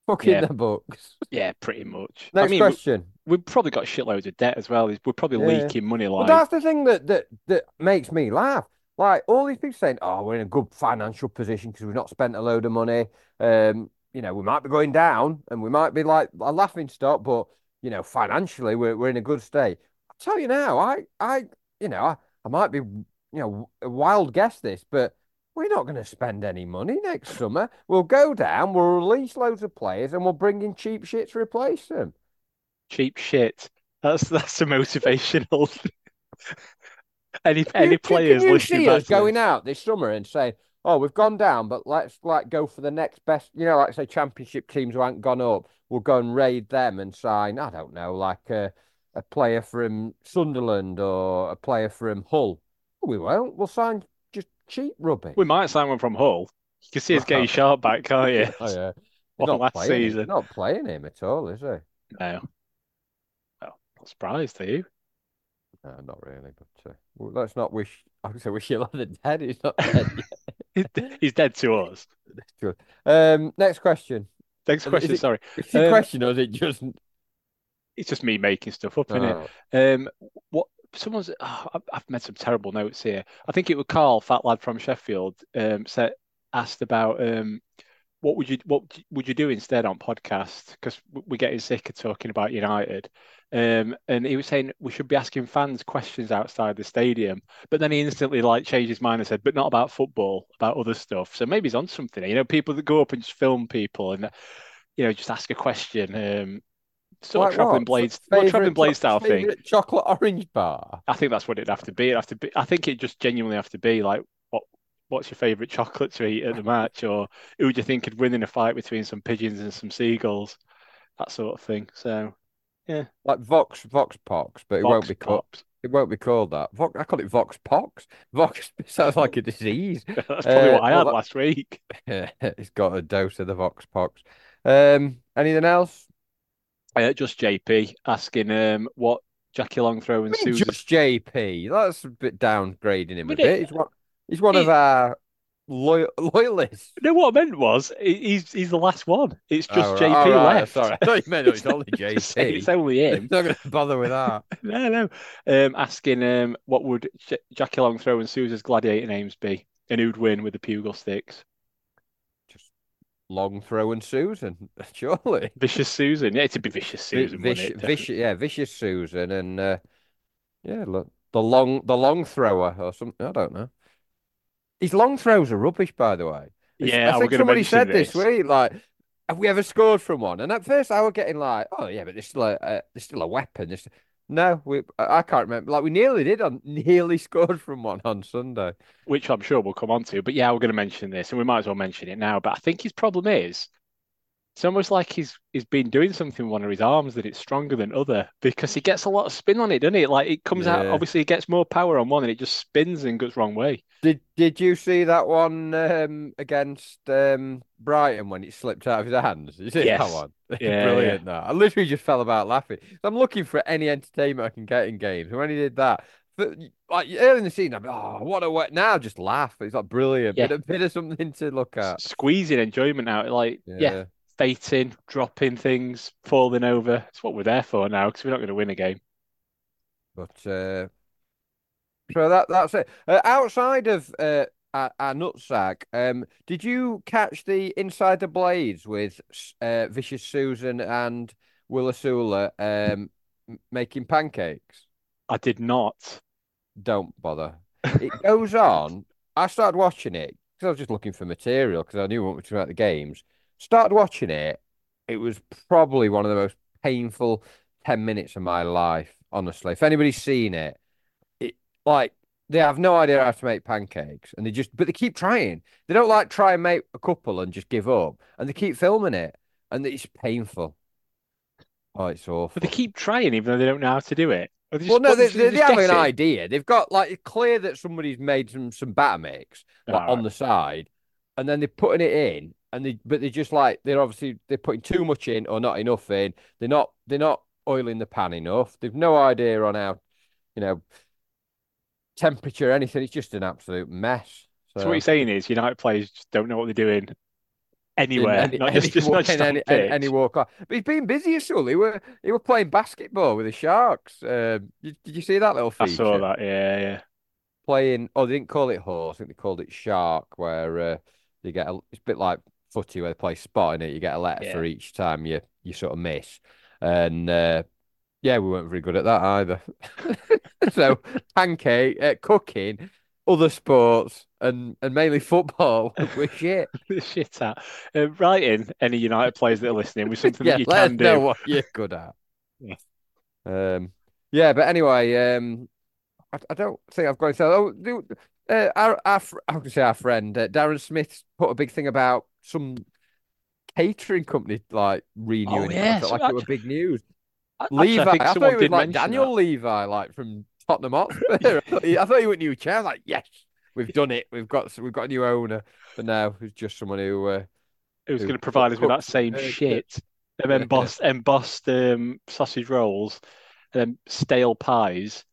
Cooking Yeah. the books. Yeah, pretty much. Next I mean, question. we, have probably got shitloads of debt as well. We're probably Yeah. leaking money Well, like that's the thing that, that that makes me laugh. Like all these people saying, "Oh, we're in a good financial position because we've not spent a load of money." Um, you know, we might be going down, and we might be like a laughing stock, but you know, financially, we're we're in a good state. I tell you now, I I you know, I, I might be you know a wild guess this, but we're not going to spend any money next summer. We'll go down, we'll release loads of players, and we'll bring in cheap shit to replace them. cheap shit. That's that's a motivational. *laughs* any any you, players can you see us going out this summer and saying, "Oh, we've gone down, but let's like go for the next best." You know, like say Championship teams who haven't gone up, we'll go and raid them and sign. I don't know, like a a player from Sunderland or a player from Hull. We won't. We'll sign just cheap rubbish. We might sign one from Hull. You can see us getting *laughs* sharp back, can't you? Oh yeah, *laughs* not last playing. him- season. Not playing him at all, is he? No. Well, not surprised, are you? No, not really. But uh, let's not wish. *laughs* I say wish you the dead. He's not dead. He's dead to us. Um, next question. Next question, it- sorry. Is it a Um, question or is it just? It's just me making stuff up, isn't it? Oh, Um, what someone's oh, I've, I've made some terrible notes here. I think it was Carl, fat lad from Sheffield, um, said asked about um, what would you what would you do instead on podcast? Because we're getting sick of talking about United. Um, and he was saying we should be asking fans questions outside the stadium, but then he instantly like changed his mind and said, but not about football, about other stuff. So maybe he's on something. You know, people that go up and just film people and you know just ask a question. Um, sort Like of traveling blades, traveling blade style thing. chocolate orange bar. I think that's what it'd have to be. It'd have to be. I think it just genuinely have to be like, what what's your favourite chocolate to eat at the match, or who do you think could win in a fight between some pigeons and some seagulls, that sort of thing. So yeah, Like Vox Vox Pox, but it won't be called. Pops. It won't be called that. Vox, I call it Vox Pox. Vox *laughs* sounds like a disease. *laughs* That's probably Uh, what I well, had that- last week. *laughs* it's got a dose of the Vox Pox. Um, anything else? Uh, just JP asking um what Jackie Longthrow and I mean, Susan. just JP. That's a bit downgrading him a But bit. He's one. He's one of our loyal, loyalists. No, what I meant was he's he's the last one. It's just Oh, right. JP Oh, right. left. Sorry, I thought you meant it was *laughs* only saying, It's JP. only I'm him. not going to bother with that. *laughs* No, no. Um, asking um, what would J Jackie Longthrow and Susan's gladiator names be, and who'd win with the Pugil sticks? Long throw and Susan, *laughs* surely. Vicious Susan. Yeah, it'd be Vicious Susan, it? vicious, yeah, vicious Susan, and uh, yeah, look, the long, the long thrower or something. I don't know. His long throws are rubbish, by the way. It's- Yeah, I think somebody said this this. week, like, have we ever scored from one? And at first, I was getting like, oh yeah, but there's still a, uh, there's still a weapon. No, we, I I can't remember. Like, we nearly did on, *laughs* nearly scored from one on Sunday. which I'm sure we'll come on to. But yeah, we're going to mention this, and we might as well mention it now. But I think his problem is it's almost like he's he's been doing something with one of his arms that it's stronger than other because he gets a lot of spin on it, doesn't it? Like it comes out, obviously, he gets more power on one, and it just spins and goes wrong way. Did Did you see that one um, against um, Brighton when it slipped out of his hands? You see that one? Yeah, Brilliant. That I literally just fell about laughing. I'm looking for any entertainment I can get in games. And when he did that, but, like early in the season, I'm like, oh, what a wet. Now just laugh. It's like brilliant. Yeah. Bit, of, bit of something to look at. Squeezing enjoyment out, like yeah, Yeah. Fating, dropping things, falling over. It's what we're there for now because we're not going to win a game. But uh, so that that's it. Uh, outside of uh, our, our nutsack, um, did you catch the Inside the Blades with uh, Vicious Susan and Will Osula um, making pancakes? I did not. Don't bother. *laughs* It goes on. I started watching it because I was just looking for material because I knew what we were talking about the games. Started watching it. It was probably one of the most painful 10 minutes of my life, honestly. If anybody's seen it, it like they have no idea how to make pancakes and they just but they keep trying. They don't like try and make a couple and just give up. And they keep filming it and it's painful. Oh, it's awful. But they keep trying, even though they don't know how to do it. They Well, no, they, they, they have an guessing? idea. They've got like it's clear that somebody's made some some batter mix like on the side, and then they're putting it in, and they but they're just like they're obviously they're putting too much in or not enough in. They're not they're not oiling the pan enough. They've no idea on how, you know, temperature anything. It's just an absolute mess. So what you're saying is United players just don't know what they're doing anywhere, any, not any, just, just not just any, any, any walk on. But he's been busy as well. He were he were playing basketball with the Sharks. Um, did, did you see that little I saw that. Yeah, yeah. playing. Oh, they didn't call it horse. I think they called it shark, where uh, you get a. It's a bit like footy where they play spot in it. You get a letter for each time you you sort of miss, and uh, yeah, we weren't very good at that either. *laughs* so *laughs* pancake, uh, cooking, other sports, and and mainly football. *laughs* We're shit. Shit out. Uh, writing any United players that are listening with something yeah, that you let us can know do. what you're good at. Yeah. Um. Yeah, but anyway, um, I, I don't think I've got to tell. Oh, do- uh, our, our I was say our friend uh, Darren Smith put a big thing about some catering company like renewing the yeah, contract, so like it was big news. I- Levy, I I, thought someone it was like mention Daniel Levy, like from Tottenham Hotspur. *laughs* I thought he, I thought he went new chair. I was like, yes, we've done it. We've got we've got a new owner. But now it's just someone who uh, who's who going to provide us with that same uh, shit. And Yeah. embossed, embossed um, sausage rolls, and then stale pies,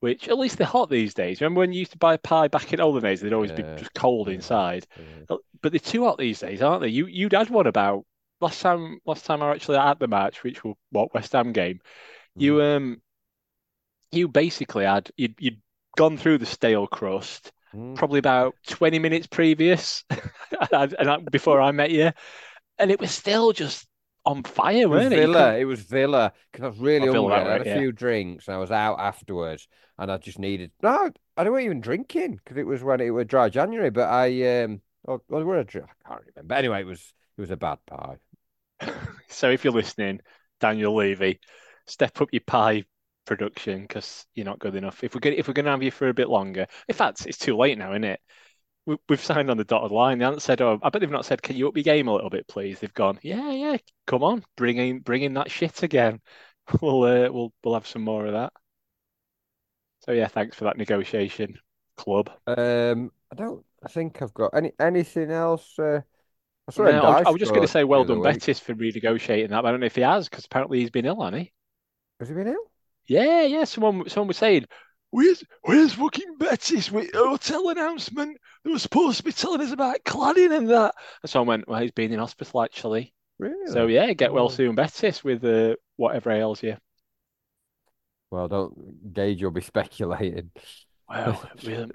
which at least they're hot these days. Remember when you used to buy a pie back in olden days? They'd always Yeah. be just cold Yeah. inside. uh, But they're too hot these days, aren't they? You you'd had one about last time. Last time I actually at the match, which was what West Ham game. You um, you basically had you'd you'd gone through the stale crust Mm. probably about 20 minutes previous *laughs* and I- before I met you. And it was still just on fire, It was weren't it? Villa. couldn't- It was Villa because I was really Oh, Villa, hungry. I had a yeah. few drinks and I was out afterwards, and I just needed. No, I don't even drinking because it was when it was dry January. But I um, oh, well, were I drink? I can't remember. But Anyway, it was it was a bad pie. *laughs* So if you're listening, Daniel Levy, step up your pie production because you're not good enough. If we're gonna, if we're going to have you for a bit longer, in fact, it's too late now, isn't it? We, we've signed on the dotted line. They haven't said, "Oh, I bet they've not said, can you up your game a little bit, please?" They've gone, "Yeah, yeah, come on, bring in, bring in that shit again. *laughs* We'll, uh, we'll, we'll have some more of that." So yeah, thanks for that negotiation, club. Um, I don't. I think I've got any anything else. Uh, I No, I, was- I was just going to say well done. Bettis, for renegotiating that. But I don't know if he has because apparently he's been ill, hasn't he? Has he been ill? Yeah, yeah. Someone, someone was saying, "Where's, where's fucking Bettis with hotel announcement? They were supposed to be telling us about cladding and that." And so I went, "Well, he's been in hospital actually." Really? So yeah, get well Oh. soon, Bettis, with uh, whatever ails you. Well, don't Gage. You'll be *laughs* speculating. Well, really,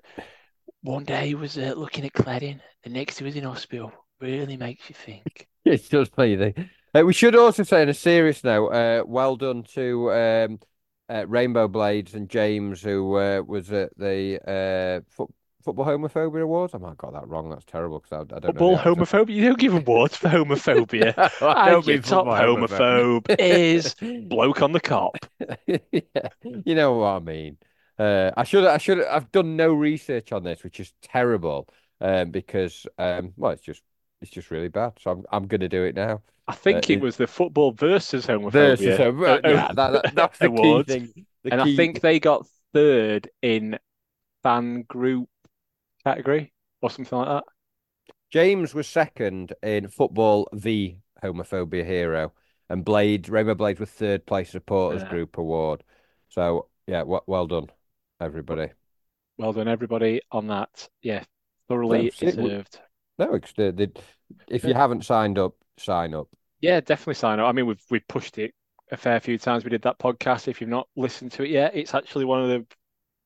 one day he was uh, looking at cladding, the next he was in hospital. Really makes you think. It's just me. Uh, we should also say, in a serious note, uh, well done to um, uh, Rainbow Blades and James, who uh, was at the uh, foot, Football Homophobia Awards. I might have got that wrong. That's terrible because I, I don't Football homophobia. You don't give awards for homophobia. *laughs* I don't your mean top homophobe *laughs* is bloke on the Kop. *laughs* yeah, you know what I mean. Uh, I should I should I've done no research on this, which is terrible. Um, because um, well, it's just it's just really bad. So I'm I'm gonna do it now. I think Uh, it was the football versus homophobia. Versus, uh, yeah, that, that, that's the key thing. The and I think they got third in fan group category or something like that. James was second in football, the homophobia hero, and Blade Rainbow Blade was third place supporters Yeah. group award. So yeah, well, well done, everybody. Well done, everybody, on that. Yeah, thoroughly No, deserved. No, it's the, the, if you haven't signed up, sign up. Yeah, definitely sign up. I mean, we've we've pushed it a fair few times. We did that podcast. If you've not listened to it yet, it's actually one of the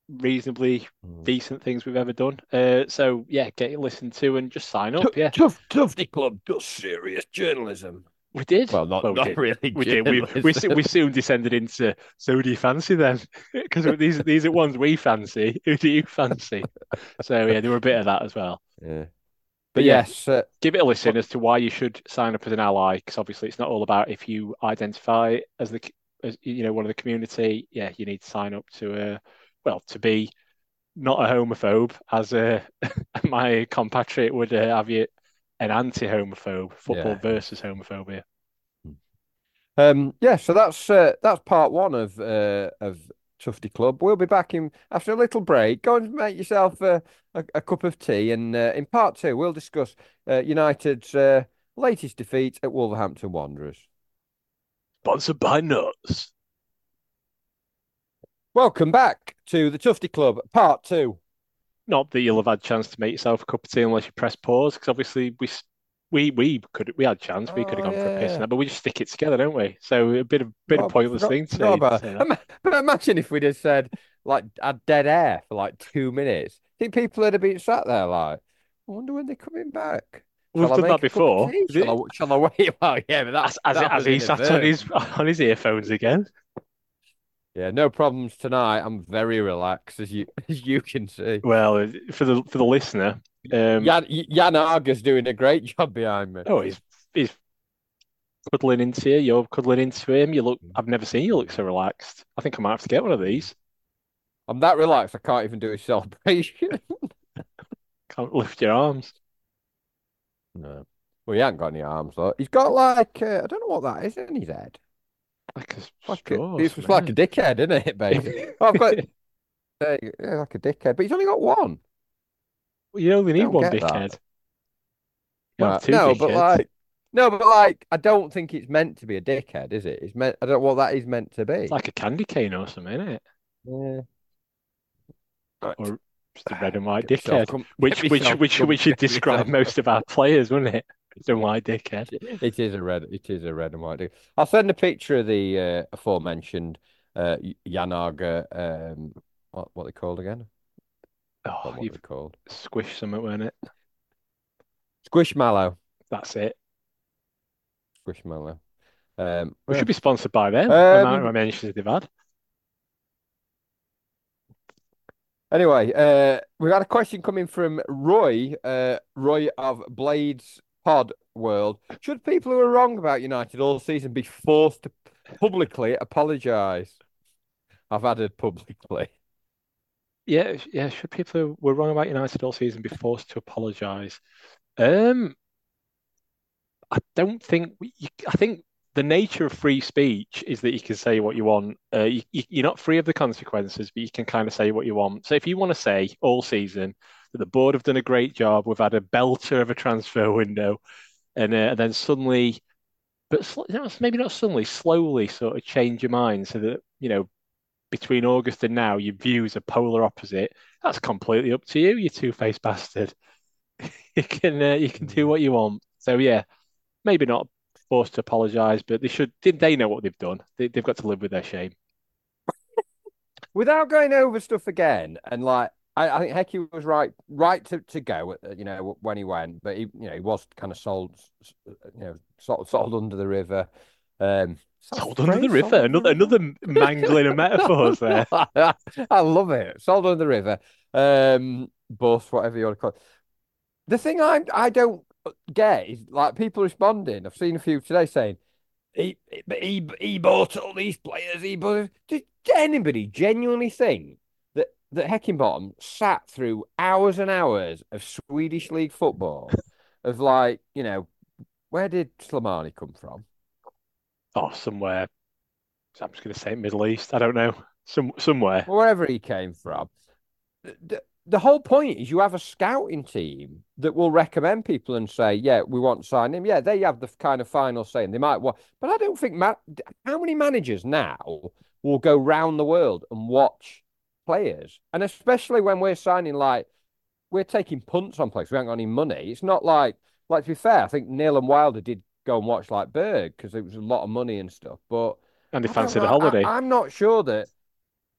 reasonably Mm. decent things we've ever done. Uh, so yeah, get it listened to and just sign up. Yeah, Tough Tufty Club does serious journalism. we did. Well, not, Well, we not did. really. We did. We, we, we soon descended into so do you fancy them? Because *laughs* these these are ones we fancy. *laughs* Who do you fancy? So yeah, there were a bit of that as well. Yeah. But But yeah. yes, uh, Give it a listen as to why you should sign up as an ally, because obviously it's not all about if you identify as the as you know one of the community. Yeah, you need to sign up to uh well to be not a homophobe, as uh, *laughs* my compatriot would uh, have you an anti-homophobe football Yeah. versus homophobia. um, yeah. So that's uh, that's part one of uh, of Tufty Club. We'll be back in after a little break. Go and make yourself a, a, a cup of tea, and uh, in part two, we'll discuss uh, United's uh, latest defeat at Wolverhampton Wanderers. Sponsored by Nuts. Welcome back to the Tufty Club, part two. Not that you'll have had chance to make yourself a cup of tea unless you press pause, because obviously we we we could we had a chance, we could have Oh, gone for a piss yeah. and but we just stick it together, don't we? So a bit of bit Oh, of pointless forgot- thing to forgot uh, say. about- say But imagine if we'd have said like had dead air for like two minutes. I think people would have been sat there like, I wonder when they're coming back. We've Shall done that make a cup of before. tea? Is it- Shall I, shall I wait? *laughs* Well, yeah, but that's as, that as he sat on his *laughs* on his earphones again. Yeah, no problems tonight. I'm very relaxed, as you *laughs* as you can see. Well, for the for the listener, um, Jan, Jan Arga's doing a great job behind me. oh, he's he's cuddling into you. You're cuddling into him. You look. I've never seen you look so relaxed. I think I might have to get one of these. I'm that relaxed. I can't even do a celebration. *laughs* Can't lift your arms. no. Well, he hasn't got any arms though. He's got like uh, I don't know what that is in his head. Like a Like straw a, or it's like a dickhead, isn't it? Basically, *laughs* Oh, I've got *laughs* uh, yeah, like a dickhead, but he's only got one. it? You only need one dickhead. You have Right, two no, but like no, but like I don't think it's meant to be a dickhead, is it? It's meant. I don't know what that is meant to be. It's like a candy cane or something, isn't it? yeah. Right. Or just a red and white dickhead. Which get which which which should describe most of our players, wouldn't it? Red and white dickhead. It is a red. It is a red and white. dick. I'll send a picture of the uh, aforementioned uh, Yanaga. Um, what what they called again? Oh, What, you've they called? squished something, weren't it? Squishmallow. That's it. Squishmallow. Um, We yeah. should be sponsored by them. Um, of mentions they've had. Anyway, uh, we had a question coming from Roy, uh, Roy of Blades Pod World. Should people who are wrong about United all season be forced to publicly apologise? I've added publicly. Yeah, yeah. Should people who were wrong about United all season be forced to apologise? Um, I don't think we, I think the nature of free speech is that you can say what you want. Uh, you, you, you're not free of the consequences, but you can kind of say what you want. So if you want to say all season the board have done a great job, we've had a belter of a transfer window, and, uh, and then suddenly, but know, maybe not suddenly, slowly sort of change your mind so that you know between August and now your views are polar opposite. That's completely up to you, you two-faced bastard. *laughs* you can uh, you can do what you want. So yeah, maybe not forced to apologise, but they should. Did they know what they've done? They, they've got to live with their shame. *laughs* Without going over stuff again, and like I, I think Hecky was right, right to, to go. Uh, you know when he went, but he, you know, he was kind of sold, you know, sold, sold under the river. Um, sold under the river. Another another mangling of metaphors there. *laughs* I love it. Sold under the river. Um, bus, whatever you want to call it. The thing I I don't get is like people responding. I've seen a few today saying he he he bought all these players. He bought. Did anybody genuinely think that Heckingbottom sat through hours and hours of Swedish league football? of like you know, where did Slimani come from? Oh, somewhere. I'm just going to say Middle East. I don't know. Some somewhere. Wherever he came from. The, the whole point is you have a scouting team that will recommend people and say, yeah, we want to sign him. Yeah, they have the kind of final say, and they might want. But I don't think ma- how many managers now will go round the world and watch players, and especially when we're signing like we're taking punts on players. We haven't got any money. It's not like like to be fair. I think Knill and Wilder did go and watch like Berg because it was a lot of money and stuff. But and they fancied a holiday. I, am not sure that.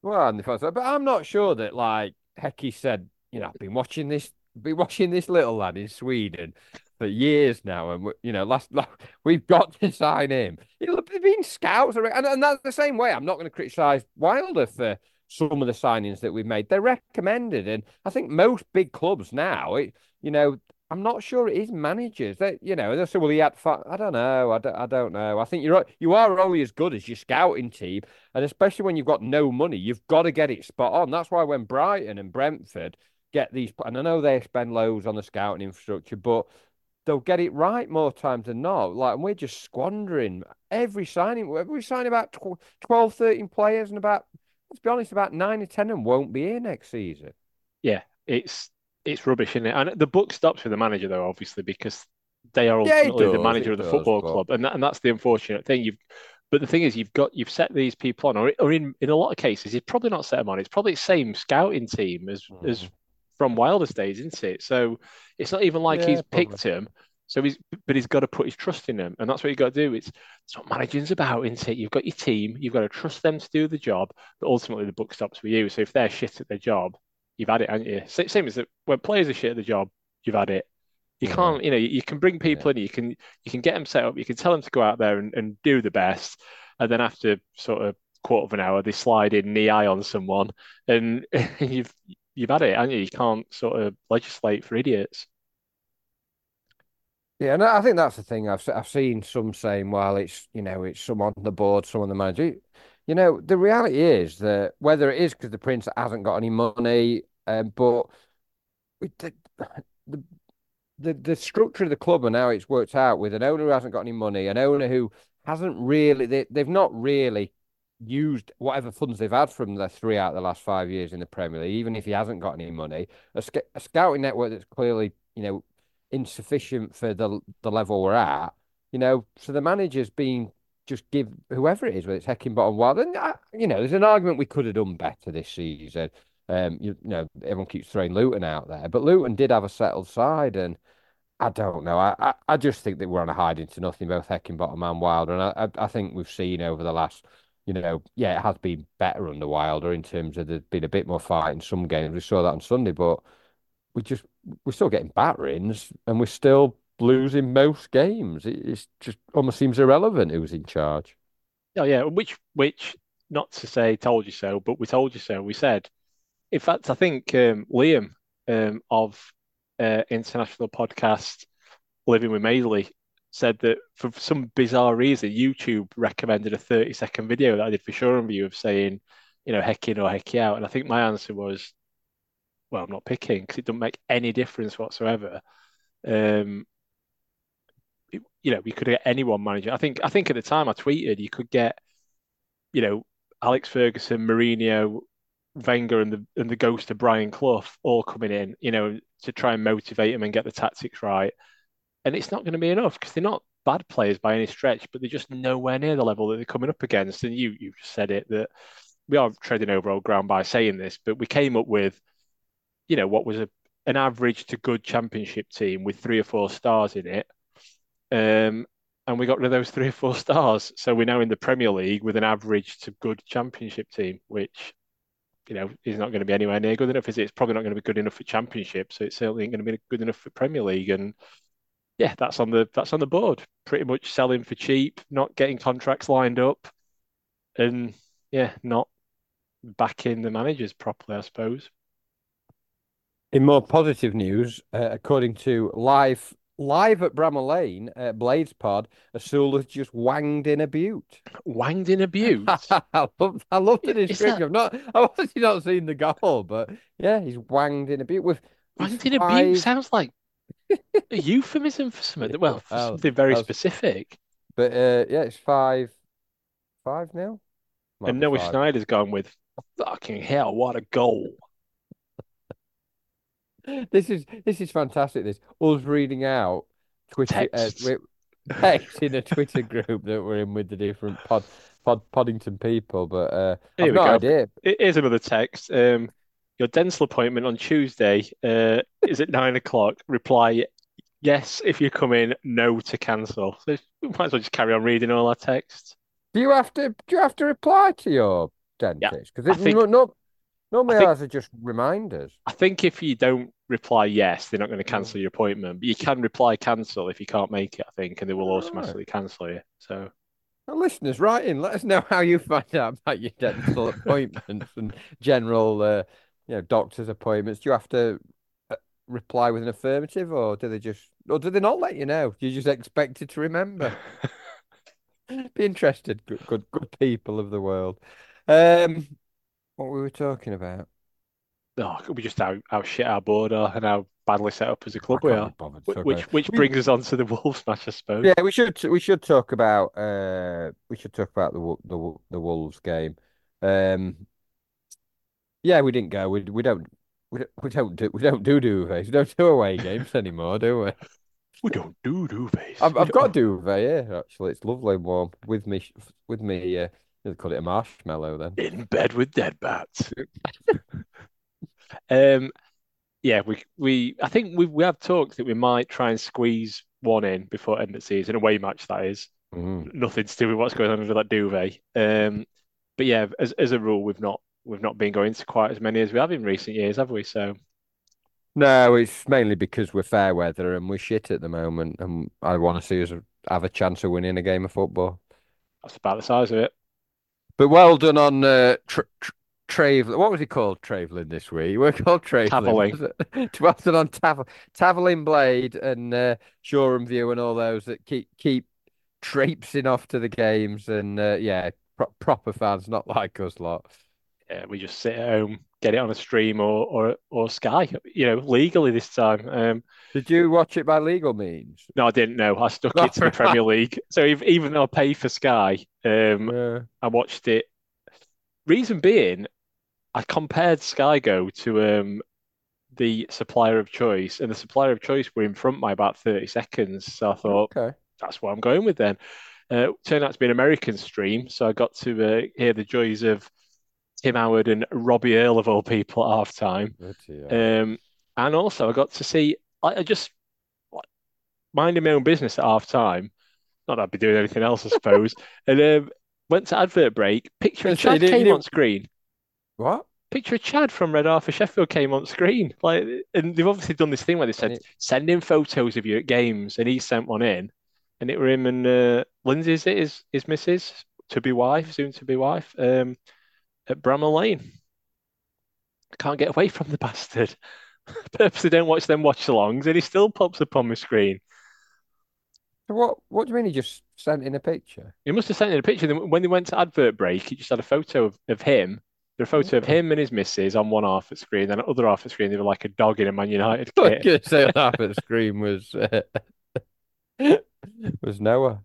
Well, and they fancied, but I'm not sure that like Hecky said, you know, I've been watching this, been watching this little lad in Sweden for years now, and you know, last, last *laughs* we've got to sign him. They've been scouts, and, and that's the same way. I'm not going to criticise Wilder for some of the signings that we've made. They're recommended, and I think most big clubs now, it, you know, I'm not sure it is managers. That you know, they say, well, he had. Fa-. I don't know. I don't, I don't know. I think you're you are only as good as your scouting team, and especially when you've got no money, you've got to get it spot on. That's why when Brighton and Brentford get these, and I know they spend loads on the scouting infrastructure, but they'll get it right more times than not. Like, and we're just squandering every signing. We sign about 12, 13 players, and about let's be honest, about nine or ten of them won't be here next season. Yeah, it's it's rubbish, isn't it? And the book stops with the manager, though, obviously, because they are ultimately yeah, does, the manager of the does, football but... club, and that, and that's the unfortunate thing. You've, but the thing is, you've got you've set these people on, or, or in in a lot of cases, you've probably not set them on. It's probably the same scouting team as mm. as from Wilder's days, isn't it? So it's not even like yeah, he's probably. picked him. So he's, but he's got to put his trust in them, and that's what you've got to do. It's, it's what managing's about, isn't it? You've got your team, you've got to trust them to do the job, but ultimately the book stops with you. So if they're shit at their job, you've had it, haven't you? Same as that when players are shit at the job, you've had it. You mm. can't, you know, you can bring people yeah. in, you can you can get them set up, you can tell them to go out there and, and do the best, and then after sort of quarter of an hour, they slide in knee eye on someone, and *laughs* you've you've had it, haven't you? You can't sort of legislate for idiots. Yeah, and I think that's the thing. I've I've seen some saying, well, it's you know, it's some on the board, some on the manager. You know, the reality is that whether it is because the prince hasn't got any money, um, but the, *sighs* the the the structure of the club and how it's worked out with an owner who hasn't got any money, an owner who hasn't really they they've not really used whatever funds they've had from the three out of the last five years in the Premier League, even if he hasn't got any money. A, a scouting network that's clearly you know insufficient for the the level we're at. You know, so the manager's been just give whoever it is, whether it's Heckingbottom Wild, and uh, you know, there's an argument we could have done better this season. Um, you, you, know, everyone keeps throwing Luton out there, but Luton did have a settled side, and I don't know. I, I, I just think that we're on a hiding to nothing, both Heckingbottom and Wilder, and I, I, I think we've seen over the last, you know, yeah, it has been better under Wilder in terms of there's been a bit more fight in some games. We saw that on Sunday, but we just we're still getting batterings, and we're still losing most games. It it's just almost seems irrelevant who's in charge. Oh yeah, which which not to say told you so, but we told you so. We said, in fact, I think um, Liam um, of uh, international podcast Living with Maisley said that for some bizarre reason, YouTube recommended a 30 second video that I did for Shoreham View of saying, you know, heck in or heck out. And I think my answer was, well, I'm not picking because it doesn't make any difference whatsoever. Um, you know, we could get anyone managing. I think I think at the time I tweeted you could get, you know, Alex Ferguson, Mourinho, Wenger, and the and the ghost of Brian Clough all coming in, you know, to try and motivate him and get the tactics right. and it's not going to be enough because they're not bad players by any stretch, but they're just nowhere near the level that they're coming up against. And you you just said it that we are treading over old ground by saying this, but we came up with, you know, what was a an average to good championship team with three or four stars in it. Um, and we got rid of those three or four stars. So we're now in the Premier League with an average to good championship team, which you know is not going to be anywhere near good enough. Is it? It's probably not going to be good enough for Championship. So it's certainly going to be good enough for Premier League. And yeah, that's on the that's on the board. Pretty much selling for cheap, not getting contracts lined up, and yeah, not backing the managers properly, I suppose. In more positive news, uh, according to live live at Bramall Lane at Blades Pod, Asul has just wanged in a butte. Wanged in a butte. *laughs* I love, I love the Is description. that- I've not, I've obviously not seen the goal, but yeah, he's wanged in a butte with with Wanged in a butte sounds like *laughs* a euphemism for something. Well, for Oh, something very was- specific. But uh, yeah, it's five, five nil. Might and Noah five. Schneider's gone with fucking hell, what a goal. This is this is fantastic. This us reading out Twitter uh, text in a Twitter group that we're in with the different pod, pod Poddington people. But uh, I've we no go. idea. Here's another text. Um, your dental appointment on Tuesday uh, is at nine o'clock. Reply yes if you come in, no to cancel. So we might as well just carry on reading all our texts. Do you have to do you have to reply to your dentist? Because I it think- no, no, normally I think- ours are just reminders. I think if you don't reply yes, they're not going to cancel your appointment. But you can reply cancel if you can't make it, I think, and they will Alright. automatically cancel you. So listeners, write in. Let us know how you find out about your dental *laughs* appointments and general, uh, you know, doctor's appointments. Do you have to uh, reply with an affirmative, or do they just, or do they not let you know? Do you just expected to remember? *laughs* Be interested, good, good, good people of the world. Um, what we were talking about? oh, could we just how, how shit our board are and how badly set up as a club we are. be bothered Wh- talking Which which We- brings us on to the Wolves match, I suppose. Yeah, we should we should talk about uh we should talk about the the the Wolves game. Um, yeah, we didn't go. We we don't we don't we don't do we don't do duvets. We don't do away games anymore, do we? We don't do duvets. I've I've got duvet here actually. It's lovely and warm with me with me. Uh, call it a marshmallow then. in bed with dead bats. *laughs* um, yeah, we we I think we we have talked that we might try and squeeze one in before end of season, away match that is. Mm. Nothing to do with what's going on under that duvet. Um, but yeah, as as a rule, we've not we've not been going to quite as many as we have in recent years, have we? So No, it's mainly because we're fair weather and we're shit at the moment, and I want to see us have a chance of winning a game of football. that's about the size of it. But well done on uh, tr tr Travel. What was he called? Traveling this week. We're called. Taveling. *laughs* Well done on Tav Taveling Blade and uh, Shoreham View and all those that keep keep traipsing off to the games and uh, yeah, pro proper fans, not like us lot. Yeah, we just sit at home, get it on a stream or or or Sky, you know, legally this time. Um, Did you watch it by legal means? No, I didn't know. I stuck it to the Premier League. So ev- even though I pay for Sky, um, Yeah. I watched it. Reason being, I compared Sky Go to um, the supplier of choice, and the supplier of choice were in front by about 30 seconds. So I thought, Okay. that's what I'm going with then. Uh, turned out to be an American stream, so I got to uh, hear the joys of Tim Howard and Robbie Earle of all people at half time. Um, and also I got to see, I, I just minding my own business at half time. Not that I'd be doing anything else, I suppose. *laughs* and um, went to advert break. Picture of Chad came on screen. What? Picture of Chad from Red Arthur Sheffield came on screen. Like, and they've obviously done this thing where they said, it- send in photos of you at games, and he sent one in, and it were him and uh, Lindsay's it his his missus, to be wife, soon to be wife, um, at Bramall Lane. I can't get away from the bastard. *laughs* Purposely don't watch them watch alongs, and he still pops up on my screen. So what? What do you mean? He just sent in a picture? He must have sent in a picture. Then when they went to advert break, he just had a photo of, of him. There a photo of him and his missus on one half of the screen, then other half of the screen they were like a dog in a Man United *laughs* I kit. say at the *laughs* screen was uh, was Noah.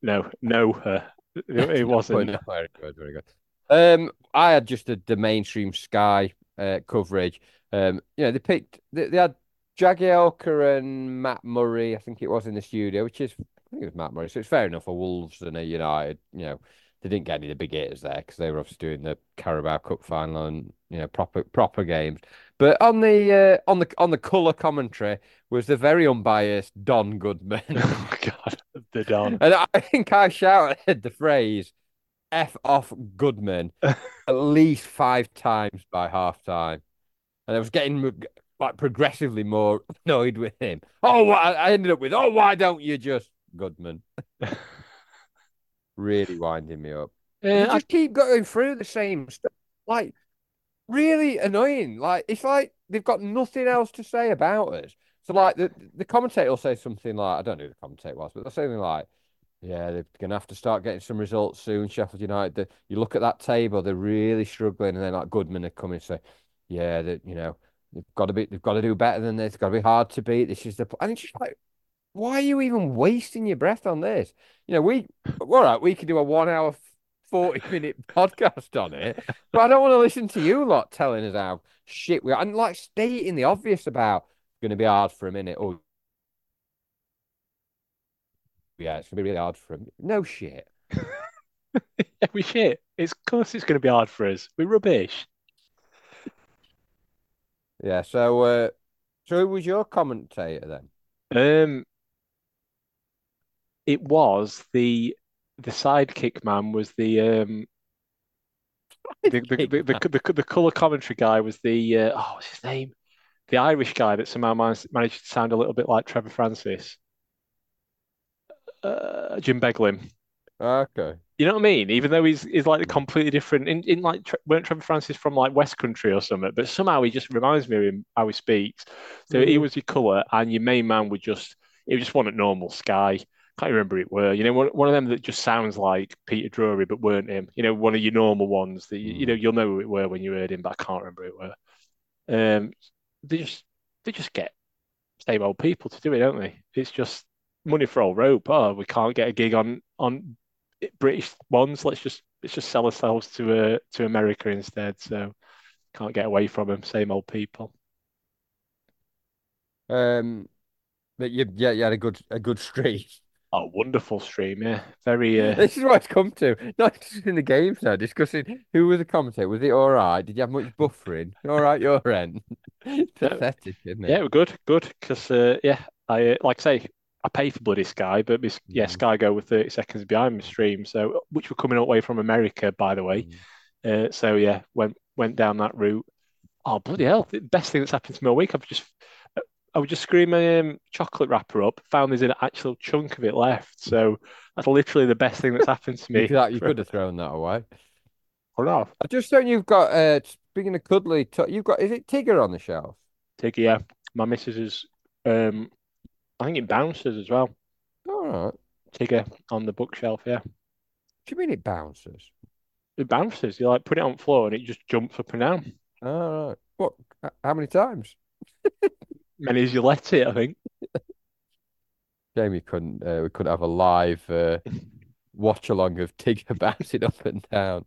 No, no, uh, it, it Oh, wasn't. no, very good, very good. Um, I had just a, the mainstream Sky uh, coverage. Um, you know, they picked they, they had Jagielka and Matt Murray, I think it was in the studio, which is, I think it was Matt Murray. So it's fair enough for Wolves and a United. You know, they didn't get any of the big hitters there because they were obviously doing the Carabao Cup final and you know proper proper games. But on the uh, on the on the colour commentary was the very unbiased Don Goodman, *laughs* Oh God, the Don. and I think I shouted *laughs* the phrase "F off Goodman" *laughs* at least five times by half time, and I was getting like progressively more *laughs* annoyed with him. Oh, I ended up with, oh, why don't you just Goodman? *laughs* Really winding me up. You I- just keep going through the same stuff. Like, really annoying. Like, it's like they've got nothing else to say about us. So, like, the, the commentator will say something like, I don't know who the commentator was, but they'll say something like, yeah, they're going to have to start getting some results soon, Sheffield United. You look at that table, they're really struggling. And then, like, Goodman come in and say, yeah, that, you know, they've got to be, they've got to do better than this. It's got to be hard to beat. This is the, and it's just like, why are you even wasting your breath on this? You know, we, all right, we could do a one hour, 40 *laughs* minute podcast on it, but I don't want to listen to you lot telling us how shit we are. And like stating the obvious about going to be hard for a minute. Oh, yeah, it's going to be really hard for him. No shit. *laughs* yeah, we shit. It's of course it's going to be hard for us. We're rubbish. Yeah. So, uh, so who was your commentator then? Um, it was the the sidekick man was the um the the the, the, the, the, the color commentary guy was the uh, oh what's his name? The Irish guy that somehow managed, managed to sound a little bit like Trevor Francis. Uh, Jim Beglin. Okay. You know what I mean? Even though he's he's like a completely different in, in like weren't Trevor Francis from like West Country or something, but somehow he just reminds me of him how he speaks. So he Mhm. was your colour, and your main man would just he was just wanted normal Sky. Can't remember it were. You know, one, one of them that just sounds like Peter Drury, but weren't him. You know, one of your normal ones that you, you know you'll know who it were when you heard him, but I can't remember who it were. Um, they just they just get same old people to do it, don't they? It's just money for old rope. Oh, we can't get a gig on on British ones. Let's just let's just sell ourselves to uh, to America instead. So can't get away from them. Same old people. Um, but you, yeah, you had a good, a good streak. Oh, wonderful stream, yeah. Very. Uh, *laughs* This is what it's come to. Not just in the games now, discussing who was the commentator. Was it all right? Did you have much buffering? *laughs* All right, your end. *laughs* Pathetic, isn't it? yeah, we're good, good. Because uh, yeah, I uh, like I say, I pay for bloody Sky, but mis- yeah, Mhm. Sky go with thirty seconds behind my stream. So which were coming away from America, by the way. Mm. Uh, so yeah, went went down that route. Oh bloody hell! The best thing that's happened to me all week. I've just I would just screw my um, chocolate wrapper up. Found there's an actual chunk of it left. So that's literally the best thing that's happened to *laughs* me. you *laughs* could have thrown that away. Oh no, I just thought you've got, uh, speaking of cuddly, you've got, is it Tigger on the shelf? Tigger. Yeah, my missus is. Um, I think it bounces as well. All right. Tigger on the bookshelf. Yeah, do you mean it bounces? it bounces. You like put it on the floor and it just jumps up and down. All right. What? How many times? *laughs* Many as you let it, I think. Jamie couldn't, uh, we couldn't have a live uh, *laughs* watch along of Tigger *laughs* bouncing up and down.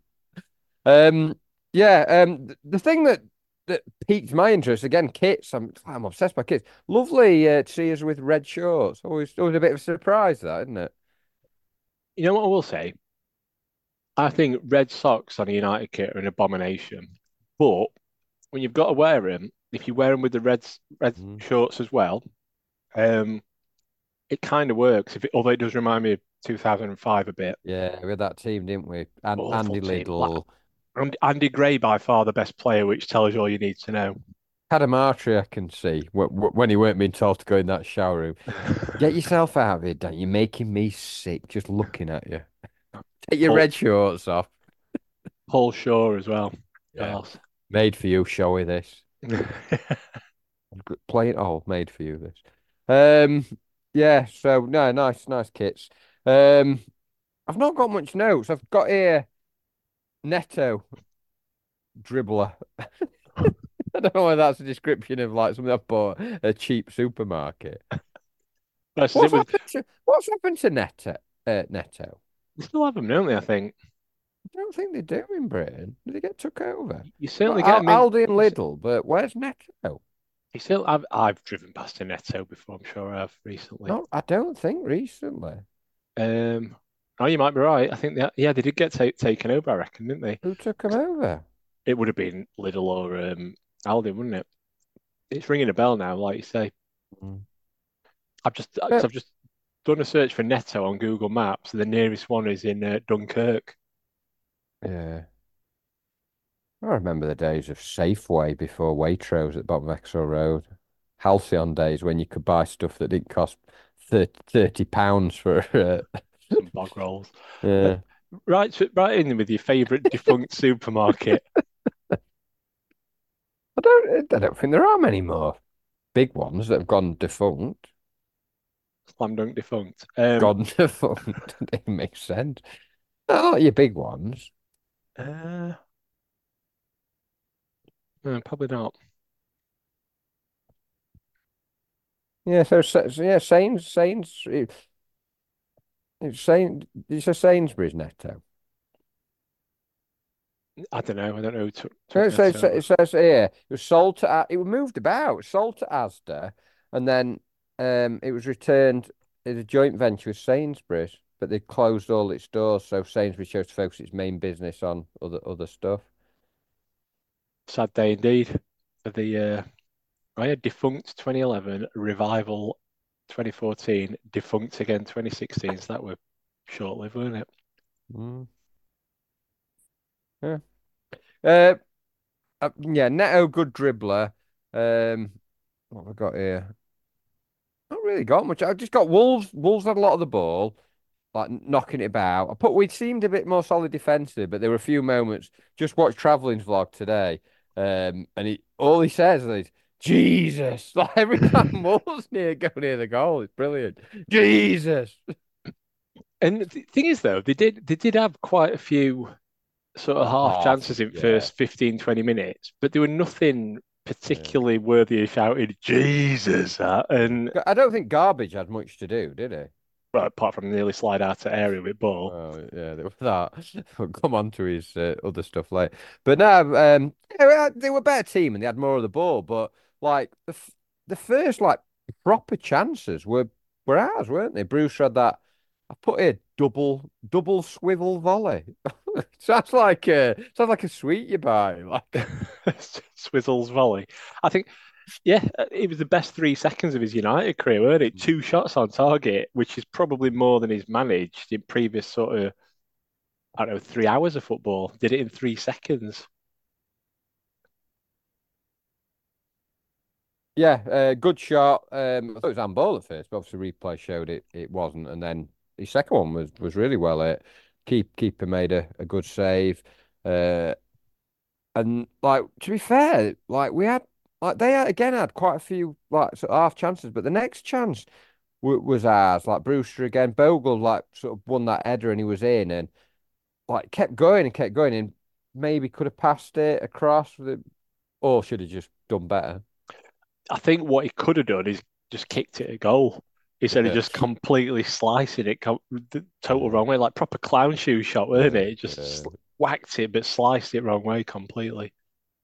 Um, yeah. Um, the thing that that piqued my interest again, kits. I'm I'm obsessed by kits. Lovely uh, to see us with red shorts. Always, always a bit of a surprise, that isn't it? You know what I will say? I think red socks on a United kit are an abomination. But when you've got to wear them, if you wear them with the red red Mm. shorts as well, um, it kind of works. If it, although it does remind me of 2005 a bit. Yeah, we had that team, didn't we? And Awful Andy team. Andy Gray by far the best player, which tells you all you need to know. Cadamarteri, I can see wh- wh- when he weren't being told to go in that shower room. *laughs* Get yourself out of here, Dan. You're making me sick just looking at you. Take your Paul- red shorts off. Paul Shaw as well. Yeah. Made for you, showy this. *laughs* Play it all, made for you this. Um, yeah, so no, nice, nice kits. Um, I've not got much notes. I've got here Neto dribbler. *laughs* I don't know whether that's a description of like something I bought at a cheap supermarket. What's happened to What's happened to Netto? Uh, Netto. they still have them, don't they? I think I don't think they do in Britain. Did they get took over? you certainly Well, get in- Aldi and Lidl, but where's Netto? He still, I've I've driven past a Netto before. I'm sure I've recently. No, I don't think recently. Um, oh, you might be right. I think that yeah, they did get ta taken over. I reckon, didn't they? Who took them over? It would have been Lidl or um, Aldi, wouldn't it? It's ringing a bell now, like you say. Mm. I've just Yeah. I've just done a search for Netto on Google Maps. and The nearest one is in uh, Dunkirk. Yeah. I remember the days of Safeway before Waitrose at the bottom of Road. Halcyon days when you could buy stuff that didn't cost 30, 30 pounds for uh, Some bog rolls. yeah. Right, right in with your favourite defunct *laughs* supermarket. I don't I don't think there are many more big ones that have gone defunct. Slam dunk defunct. Um, Gone *laughs* defunct. It makes sense. Oh, your big ones. uh, no, probably not. Yeah, so, so yeah, Sains it, it's Sain it's a Sainsbury's Netto. I don't know. I don't know who took, So it says, it says here it was sold to it was moved about, sold to Asda, and then um it was returned as a joint venture with Sainsbury's, but they closed all its doors, so Sainsbury's chose to focus its main business on other other stuff. Sad day indeed for the uh, I had defunct 2011, revival 2014, defunct again 2016. So that were short-lived, weren't it? Mm. Yeah. Uh, uh, yeah, Neto, good dribbler. Um, what have I got here? Not really got much. I've just got Wolves. Wolves had a lot of the ball, like knocking it about. I put we seemed a bit more solid defensive, but there were a few moments. Just watch Travelling's vlog today, um, and he all he says is Jesus. *laughs* Like every time *laughs* Wolves near go near the goal, it's brilliant. Jesus. And the thing is, though, they did they did have quite a few sort of half Half, chances in yeah. first 15, 20 minutes, but there were nothing particularly worthy of shouting Jesus at. And I don't think Garbage had much to do, did he? well, apart from nearly slide out of area with ball. Oh yeah, there was that. *laughs* We'll come on to his uh, other stuff later. But no, um, yeah, they were a better team and they had more of the ball. But like the f- the first like proper chances were were ours, weren't they? Bruce had that. I put a double double swivel volley. *laughs* sounds like a sounds like a sweet you buy. Like *laughs* Swizzle's volley. I think, yeah, uh, it was the best three seconds of his United career, weren't it? Two mm. shots on target, which is probably more than he's managed in previous sort of, I don't know, three hours of football. Did it in three seconds. Yeah, uh, good shot. Um, I thought it was handball at first, but obviously replay showed it it wasn't. And then his second one was was really well hit. Keep keeper made a, a good save. Uh, and like to be fair, like we had like they had, again had quite a few like sort of half chances, but the next chance w was ours. Like Brewster again, Bogle like sort of won that header and he was in and like kept going and kept going and maybe could have passed it across with it, or should have just done better. I think what he could have done is just kicked it a goal instead of Yeah. just completely slicing it com the total wrong way, like proper clown shoe shot, wasn't it? Just Yeah. sl- whacked it, but sliced it wrong way completely.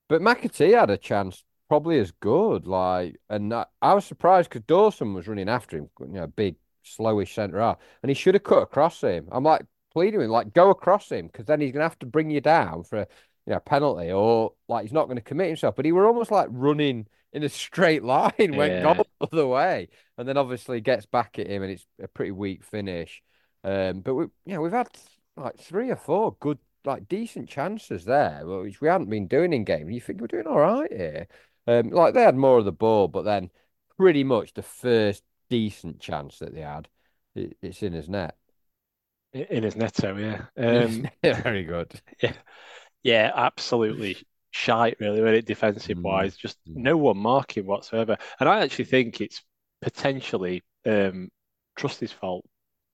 But McAtee had a chance, probably as good. Like, and I, I was surprised because Dawson was running after him, you know, big, slowish centre half, and he should have cut across him. I'm like pleading with him, like, go across him because then he's gonna have to bring you down for a you know, penalty, or like he's not going to commit himself. But he were almost like running in a straight *laughs* line, went goal the other way, and then obviously gets back at him, and it's a pretty weak finish. Um, but we, yeah, we've had like three or four good, like decent chances there, which we hadn't been doing in game. You think we're doing all right here? Um, like they had more of the ball, but then pretty much the first decent chance that they had, it, it's in his net. In in his netto, yeah. Um, *laughs* Very good. *laughs* yeah, absolutely shite, really, when it defensive Mm, wise. Just mm. no one marking whatsoever. And I actually think it's potentially um, Trusty's fault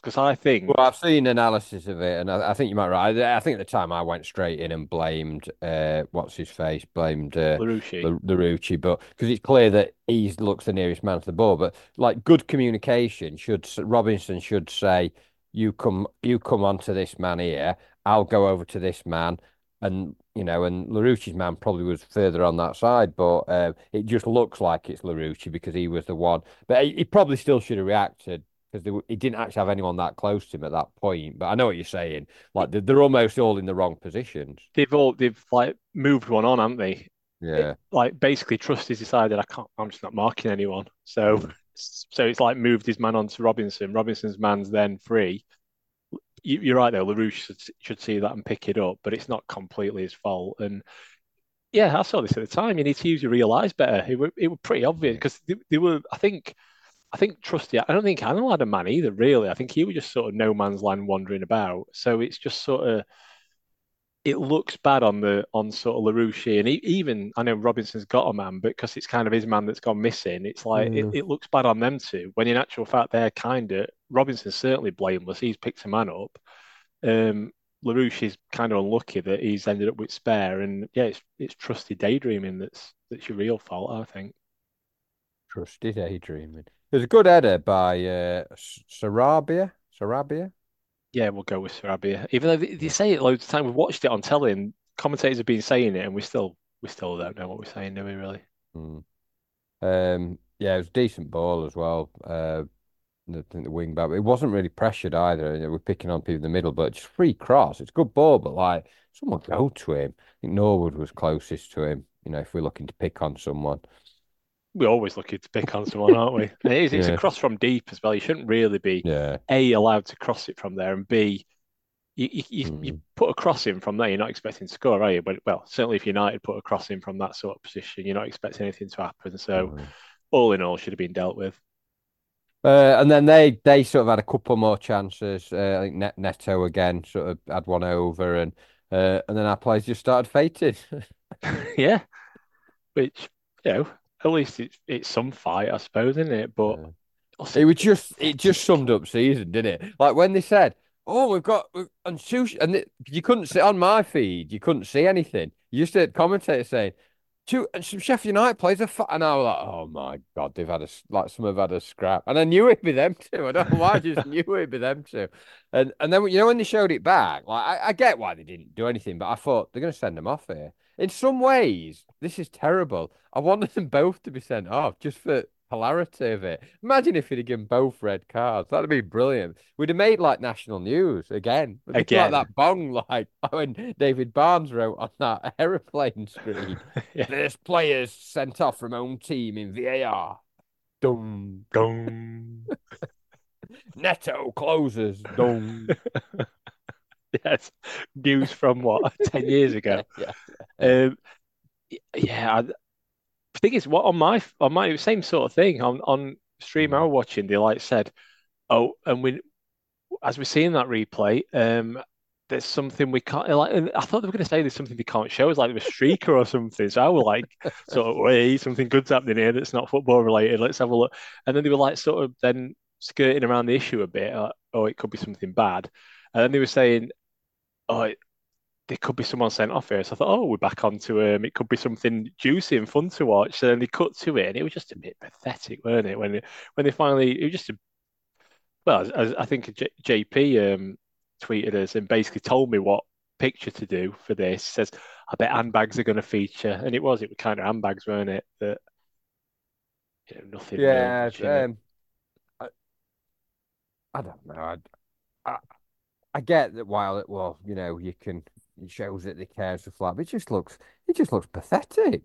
because I think Well, I've seen analysis of it, and I, I think you might right. I, I think at the time I went straight in and blamed uh, what's his face, blamed uh, Larouci. the the Rucci, but because it's clear that he looks the nearest man to the ball. But like good communication should Robinson should say, "You come, you come onto this man here. I'll go over to this man. And you know, and Larouci's man probably was further on that side, but um, it just looks like it's Larouci because he was the one. But he, he probably still should have reacted because he didn't actually have anyone that close to him at that point. But I know what you're saying. Like they're, they're almost all in the wrong positions. They've all they've like moved one on, haven't they? Yeah. It, like basically, Trust has decided I can't. I'm just not marking anyone. So mm. so it's like moved his man onto Robinson. Robinson's man's then free. You, are right though. Larouci should, should see that and pick it up, but it's not completely his fault. And yeah, I saw this at the time. You need to use your real eyes better. It were, it were pretty obvious because they, they, were. I think I think Trusty, I don't think Animal had a man either, really. I think he was just sort of no man's land wandering about. So it's just sort of it looks bad on the on sort of Larouci and he, even I know Robinson's got a man, but because it's kind of his man that's gone missing, it's like mm. it, it, looks bad on them too. When in actual fact they're kind of Robinson's certainly blameless. He's picked a man up. Um, Larouci is kind of unlucky that he's ended up with spare, and yeah, it's it's trusty daydreaming that's that's your real fault, I think. Trusty daydreaming. There's a good header by uh, Sarabia. Sarabia. Yeah, we'll go with Sarabia. Even though they, say it loads of time, we've watched it on telly, and commentators have been saying it, and we still we still don't know what we're saying, do we? Really? Mm. Um, yeah, it was a decent ball as well. Uh, the, the wing back, it wasn't really pressured either. We're picking on people in the middle, but just free cross. It's good ball, but like someone go to him. I think Norwood was closest to him. You know, if we're looking to pick on someone we're always looking to pick on someone, aren't we? And it is, it's yeah. a cross from deep as well. You shouldn't really be yeah. a allowed to cross it from there, and b you you, you, mm. you, put a cross in from there. You're not expecting to score, are you? But well, certainly if United put a cross in from that sort of position, you're not expecting anything to happen. So mm. all in all, should have been dealt with. Uh, and then they they sort of had a couple more chances. Uh, I think Net, Neto again sort of had one over, and uh, and then our players just started fating. *laughs* *laughs* yeah, which you know at least it's it's some fight, I suppose, isn't it? But yeah. it was just it just summed up season, didn't it? Like when they said, "Oh, we've got and sushi," and it, you couldn't see on my feed, you couldn't see anything. You just heard commentators saying, Two, and some Sheffield United players are fat, and I was like, oh my god, they've had a like some have had a scrap, and I knew it'd be them too. I don't know why, I just knew it'd be them too. And and then you know when they showed it back, like I, I get why they didn't do anything, but I thought they're going to send them off here. In some ways, this is terrible. I wanted *laughs* them both to be sent off just for hilarity of it. Imagine if he'd have given both red cards. That'd be brilliant. We'd have made like national news again. Again. Like that bong, *laughs* like when David Barnes wrote on that *laughs* aeroplane screen. *laughs* yeah. This players sent off from home team in VAR. Dum dum. Neto closes. Dum. yes, news from what ten years ago. yeah, um, yeah. I, the thing is, what on my on my same sort of thing on on stream I was watching, they like said, oh, and we as we're seeing that replay, um, there's something we can't like. I thought they were going to say there's something they can't show us, like a streaker or something. So I was like, *laughs* sort of, wait, something good's happening here that's not football related. Let's have a look. And then they were like, sort of, then skirting around the issue a bit. Like, oh, it could be something bad. And then they were saying, oh, there could be someone sent off here. So I thought, oh, we're back onto him. it could be something juicy and fun to watch. And then they cut to it, and it was just a bit pathetic, weren't it? When it, when they finally, it was just a well, as, I think J- JP um, tweeted us and basically told me what picture to do for this. He says, I bet handbags are going to feature, and it was. It was kind of handbags, weren't it? That you know, nothing. Yeah, um, I, I don't know. I, I, I get that while it well, you know, you can it shows that they care stuff but it just looks it just looks pathetic.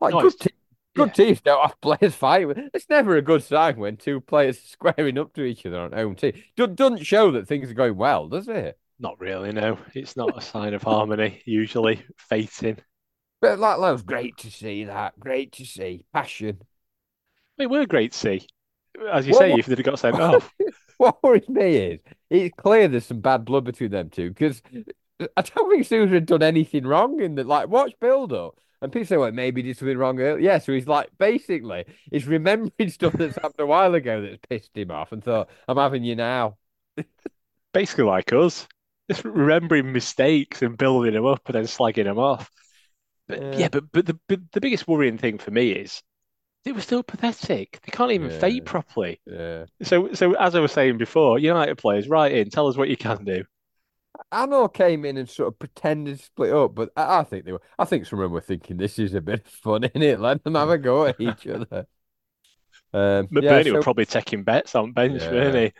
Like no, good, te- good yeah. teams don't have *laughs* players fighting. It's never a good sign when two players are *laughs* squaring up to each other on home team. Do- doesn't show that things are going well, does it? Not really, no. It's not a sign of harmony, usually. Fating. But like that was great to see that. Great to see. Passion. They were great to see. As you say, if they'd have got sent *laughs* off. what worries me is it's clear there's some bad blood between them two because I don't think Souza had done anything wrong in the like watch build up. And people say, well, maybe he did something wrong earlier. Yeah, so he's like, basically, he's remembering *laughs* stuff that's happened a while ago that's pissed him off and thought, I'm having you now. *laughs* basically, like us, just remembering mistakes and building them up and then slagging them off. But yeah, yeah but, but the, but the biggest worrying thing for me is they were still pathetic. They can't even yeah. fade properly. Yeah. So, so as I was saying before, United players, write in, tell us what you can do. Anor came in and sort of pretended to split up, but I, I think they were. I think some of them were thinking this is a bit of fun, in it? Let them have a go at each *laughs* other. Um, But yeah, Bernie so- were probably taking bets on bench, Yeah. weren't he?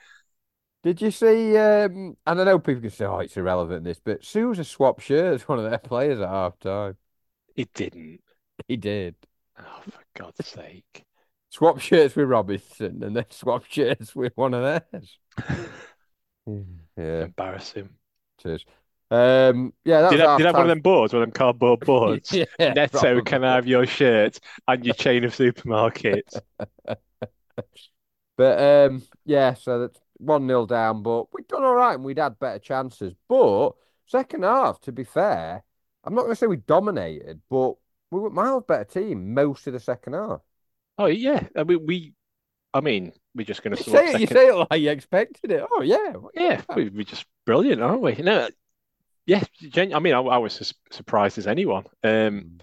Did you see? Um, and I know people can say, "Oh, it's irrelevant." This, but Souza swapped shirts one of their players at half time. He didn't. He did Oh, for God's sake. swap shirts with Robinson, and then *laughs* swap shirts with one of theirs. *laughs* Yeah, Embarrassing. Cheers. Um, yeah, that Did was I, did have one of them boards, one of them cardboard *laughs* boards? Yeah, Netto, probably. can I have your shirt and your chain of supermarkets? *laughs* But um, yeah, so that's one nil down, but we'd done all right and we'd had better chances. But second half, to be fair, I'm not going to say we dominated, but we were miles better team most of the second half. Oh yeah, I mean we, I mean we're just going to say it, you say it like you expected it. Oh yeah, Yeah, we, we're just brilliant, aren't we? No, yeah. Gen I mean, I, I was as surprised as anyone. Um,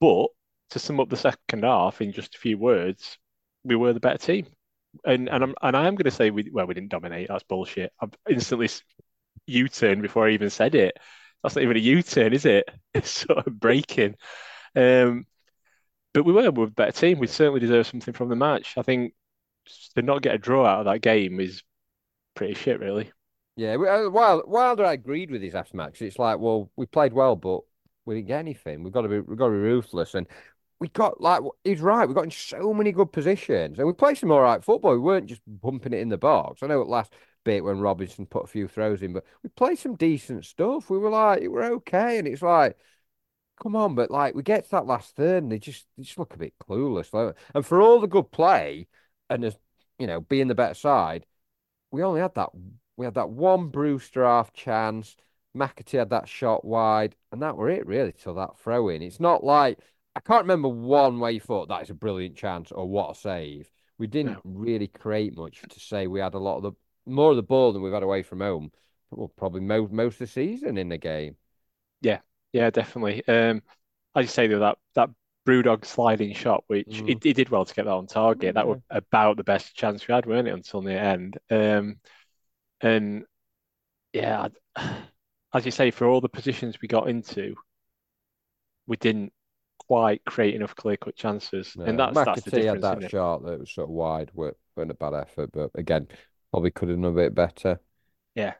but to sum up the second half in just a few words, we were the better team. And and I'm and I am going to say we well we didn't dominate. That's bullshit. I've instantly U-turn before I even said it. That's not even a U-turn, is it? *laughs* It's sort of breaking. Um, but we were, we were a better team. We certainly deserve something from the match. I think to not get a draw out of that game is pretty shit, really. Yeah, we- uh, Wilder, I agreed with his after match. It's like, well, we played well, but we didn't get anything. We've got to be, we've got to be ruthless. And we got like, he's right. We got in so many good positions, and we played some all right football. We weren't just bumping it in the box. I know at last bit when Robinson put a few throws in, but we played some decent stuff. We were like, we're okay, and it's like. Come on, but like we get to that last third, and they just they just look a bit clueless. And for all the good play, and as you know, being the better side, we only had that we had that one Brewster half chance. McAtee had that shot wide, and that were it really till that throw in. It's not like I can't remember one way you thought that is a brilliant chance or what a save. We didn't No. really create much to say we had a lot of the more of the ball than we've had away from home. Well, probably most most of the season in the game. Yeah, yeah, definitely. Um, as you say though, that that Brewster sliding shot, which Mm. he, he did well to get that on target. That Yeah. was about the best chance we had, weren't it, until the end. Um, and yeah, I'd- *sighs* as you say, for all the positions we got into, we didn't quite create enough clear-cut chances, No, and that's that's the McAtee had that that isn't it? shot that was sort of wide, weren't, weren't a bad effort, but again, probably could have done a bit better. Yeah.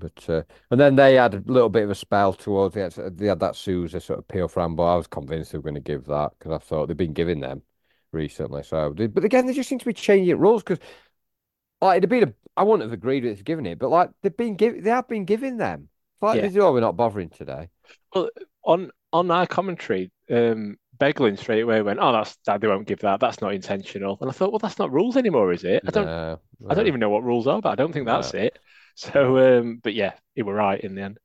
But uh, and then they had a little bit of a spell towards the end. They had that Souza sort of peel from, but I was convinced they were going to give that because I thought they've been giving them recently. So, but again, they just seem to be changing rules because like it'd been a, I wouldn't have agreed with giving it, but like they've been giving, they have been giving them. It's like Yeah. they oh, we're not bothering today. Well, On on our commentary, um, Beglin straight away went, "Oh, that's that they won't give that. That's not intentional." And I thought, well, that's not rules anymore, is it? I don't No, I don't even know what rules are, but I don't think that's No. it. So, um, but yeah, you were right in the end.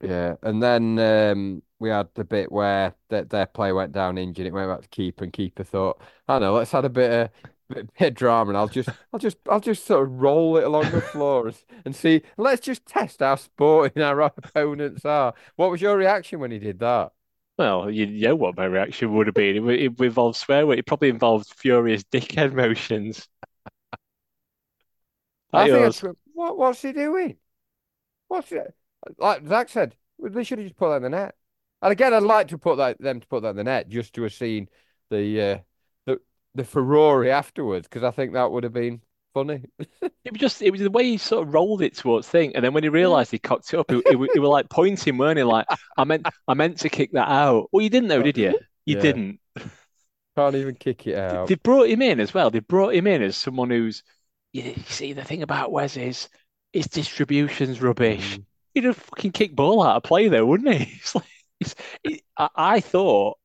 Yeah, and then um, we had the bit where their, their player went down injured. It went back to keeper, and keeper thought, "I know, let's have a bit of bit, bit of drama, and I'll just, I'll just, I'll just sort of roll it along the *laughs* floor and, and see. Let's just test how sporting our *laughs* opponents are." What was your reaction when he did that? Well, you know what my reaction would have been. It, it involved swear word. It probably involved furious dickhead motions. I think it's, what, what's he doing? What's it? Like Zach said, they should have just put that in the net. And again, I'd like to put that them to put that in the net just to have seen the uh, the the Ferrari afterwards because I think that would have been funny. *laughs* It was just it was the way he sort of rolled it towards thing, and then when he realised he cocked it up, he, he, he was like pointing, weren't he? Like I meant I meant to kick that out. Well, you didn't though, did you? You Yeah. didn't. Can't even kick it out. They brought him in as well. They brought him in as someone who's. You see, the thing about Wes is his distribution's rubbish. Mm. He'd have fucking kicked ball out of play there, wouldn't he? *laughs* It's like, it's, it, I, I thought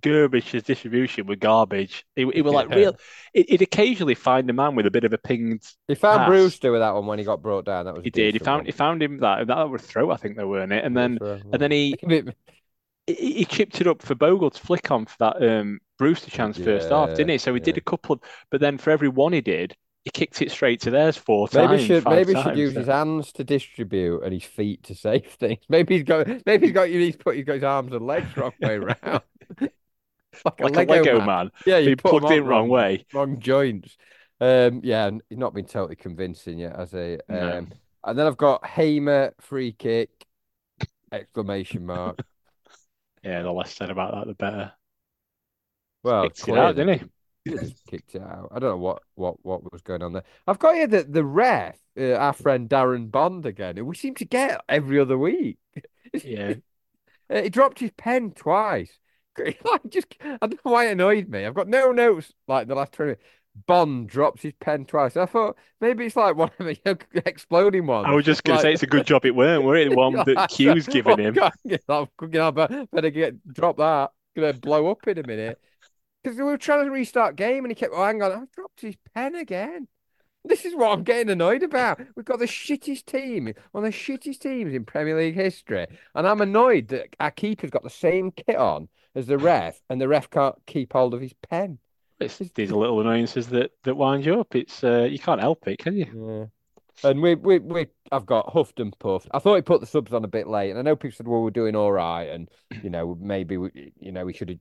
Grbić's distribution were garbage. It, it were like Yeah. real. It, he'd occasionally find a man with a bit of a pinged. He found pass. Brewster with that one when he got brought down. That was He did. He found one. he found him that that was a throw, I think they weren't it, and then and then *laughs* he he, he chipped it up for Bogle to flick on for that um Brewster chance first half, didn't he? So he did a couple of, but then for every one he did, he kicked it straight to theirs four Maybe times. should maybe should use so- his hands to distribute and his feet to save *laughs* things. Maybe he's got maybe he's got he's put he's got his arms and legs wrong way *laughs* around. *laughs* like a like Lego, a Lego man. man. Yeah, you He put 'em plugged in wrong way. wrong joints. Um, yeah, and he's not been totally convincing yet, has he? No. Um, And then I've got Hamer free kick exclamation mark. Yeah, the less said about that, the better. Well, Kicked out, didn't he kicked it out. I don't know what what what was going on there. I've got here the the ref, uh, our friend Darren Bond again, who we seem to get every other week. Yeah. *laughs* Uh, he dropped his pen twice. *laughs* Like just, I don't know why it annoyed me. I've got no notes like the last 20 minutes. Bond drops his pen twice. I thought maybe it's like *laughs* one of the exploding ones. I was just going to Like- say it's a good job it weren't, were it? The one that Q's giving him. God, you know, but better get drop that. Gonna blow up in a minute. Because we were trying to restart game and he kept, oh, hang on, I've dropped his pen again. This is what I'm getting annoyed about. We've got the shittiest team, one of the shittiest teams in Premier League history. And I'm annoyed that our keeper's got the same kit on as the ref, and the ref can't keep hold of his pen. It's these are little annoyances that that wind you up. It's uh, you can't help it, can you? Yeah. And we, we, we, I've got huffed and puffed. I thought he put the subs on a bit late, and I know people said, well, we're doing all right, and you know, maybe we, you know, we should have,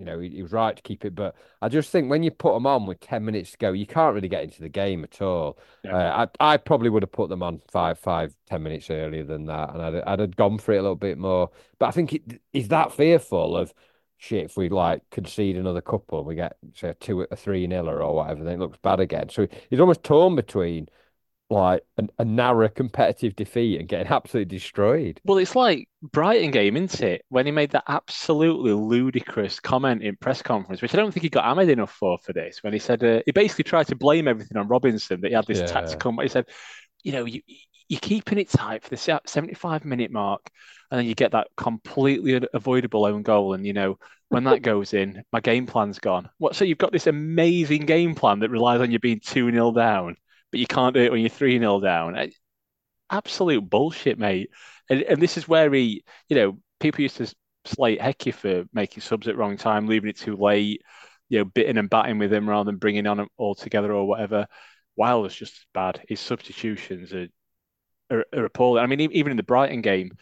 you know, he, he was right to keep it. But I just think when you put them on with ten minutes to go, you can't really get into the game at all. Yeah. Uh, I, I probably would have put them on five, five, ten minutes earlier than that, and I'd, I'd have gone for it a little bit more. But I think it, he's that fearful of shit. If we like concede another couple, we get say a two, a three nil or whatever, then it looks bad again. So he's almost torn between like a, a narrow competitive defeat and getting absolutely destroyed. Well, it's like Brighton game, isn't it? When he made that absolutely ludicrous comment in press conference, which I don't think he got hammered enough for for this. When he said uh, he basically tried to blame everything on Robinson that he had this Yeah. tactical. He said, you know, you you're keeping it tight for the 75 minute mark, and then you get that completely avoidable own goal, and you know when that goes in, my game plan's gone. What? So you've got this amazing game plan that relies on you being two 0 down, but you can't do it when you're three 0 down. Uh, Absolute bullshit, mate. And and this is where he, you know, people used to slate Hecky for making subs at wrong time, leaving it too late, you know, bitting and batting with him rather than bringing on him all together or whatever. Wilder's just as bad. His substitutions are, are, are appalling. I mean, even in the Brighton game,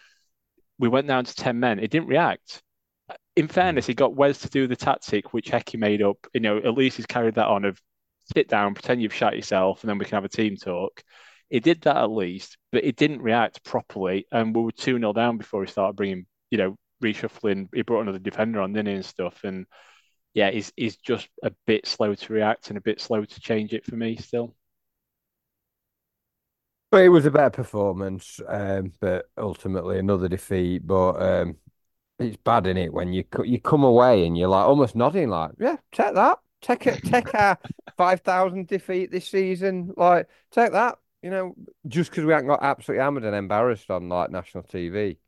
we went down to 10 men. It didn't react. In fairness, he got Wes to do the tactic, which Hecky made up. You know, at least he's carried that on of sit down, pretend you've shot yourself, and then we can have a team talk. He did that at least, but it didn't react properly. And we were 2 0 down before he started bringing, you know, reshuffling. He brought another defender on, didn't he, and stuff. And yeah, he's, he's just a bit slow to react and a bit slow to change it for me still. But it was a better performance, um, but ultimately another defeat. But um, it's bad in it when you you come away and you're like almost nodding, like, yeah, take that, take it, take our *laughs* five thousand defeat this season, like take that. You know, just because we haven't got absolutely hammered and embarrassed on like national TV,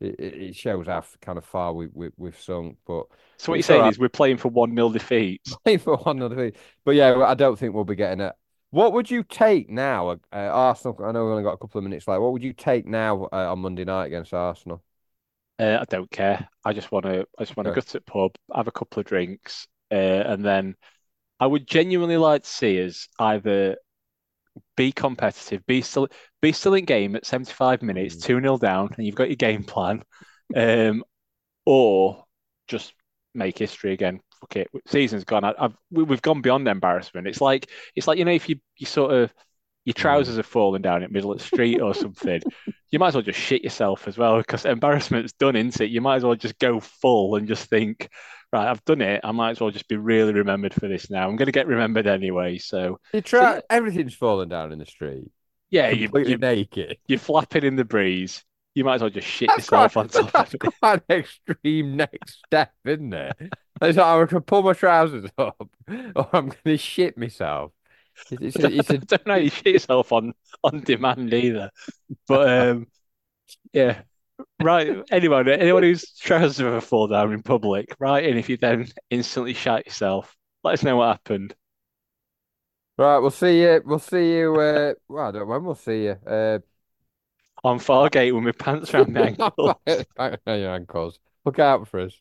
it, it shows how kind of far we, we we've sunk. But So what you're saying alright. is we're playing for 1 0 defeats. *laughs* for one of the, but yeah, I don't think we'll be getting it. What would you take now? Uh, Arsenal. I know we've only got a couple of minutes left. What would you take now uh, on Monday night against Arsenal? Uh, I don't care. I just want to. I just want to Okay. go to the pub, have a couple of drinks, uh, and then I would genuinely like to see us either be competitive, be still, be still in game at 75 minutes, Mm. two 0 down, and you've got your game plan, um, or just make history again. Fuck it, season's gone. I, I've we, we've gone beyond embarrassment. It's like it's like you know if you you sort of your trousers are falling down in the middle of the street or something, you might as well just shit yourself as well because embarrassment's done, isn't it? You might as well just go full and just think, right, I've done it. I might as well just be really remembered for this now. I'm going to get remembered anyway. So, You try. yeah. Everything's falling down in the street, yeah, you, completely you, naked. you're flapping in the breeze. You might as well just shit That's yourself quite, on top that's of it. quite an extreme next step, isn't it? *laughs* It's like I'm gonna pull my trousers up, or I'm gonna shit myself. It's, it's a, it's I a don't know how you shit yourself on on demand either. But um, yeah. Right. Anyone, anyone whose trousers ever fall down in public, right? And if you then instantly shite yourself, let us know what happened. right. We'll see you. We'll see you. Uh, well, I don't know when we'll see you. Uh, On Fargate with my pants around my *laughs* ankle. back *laughs* your ankles. Look out for us.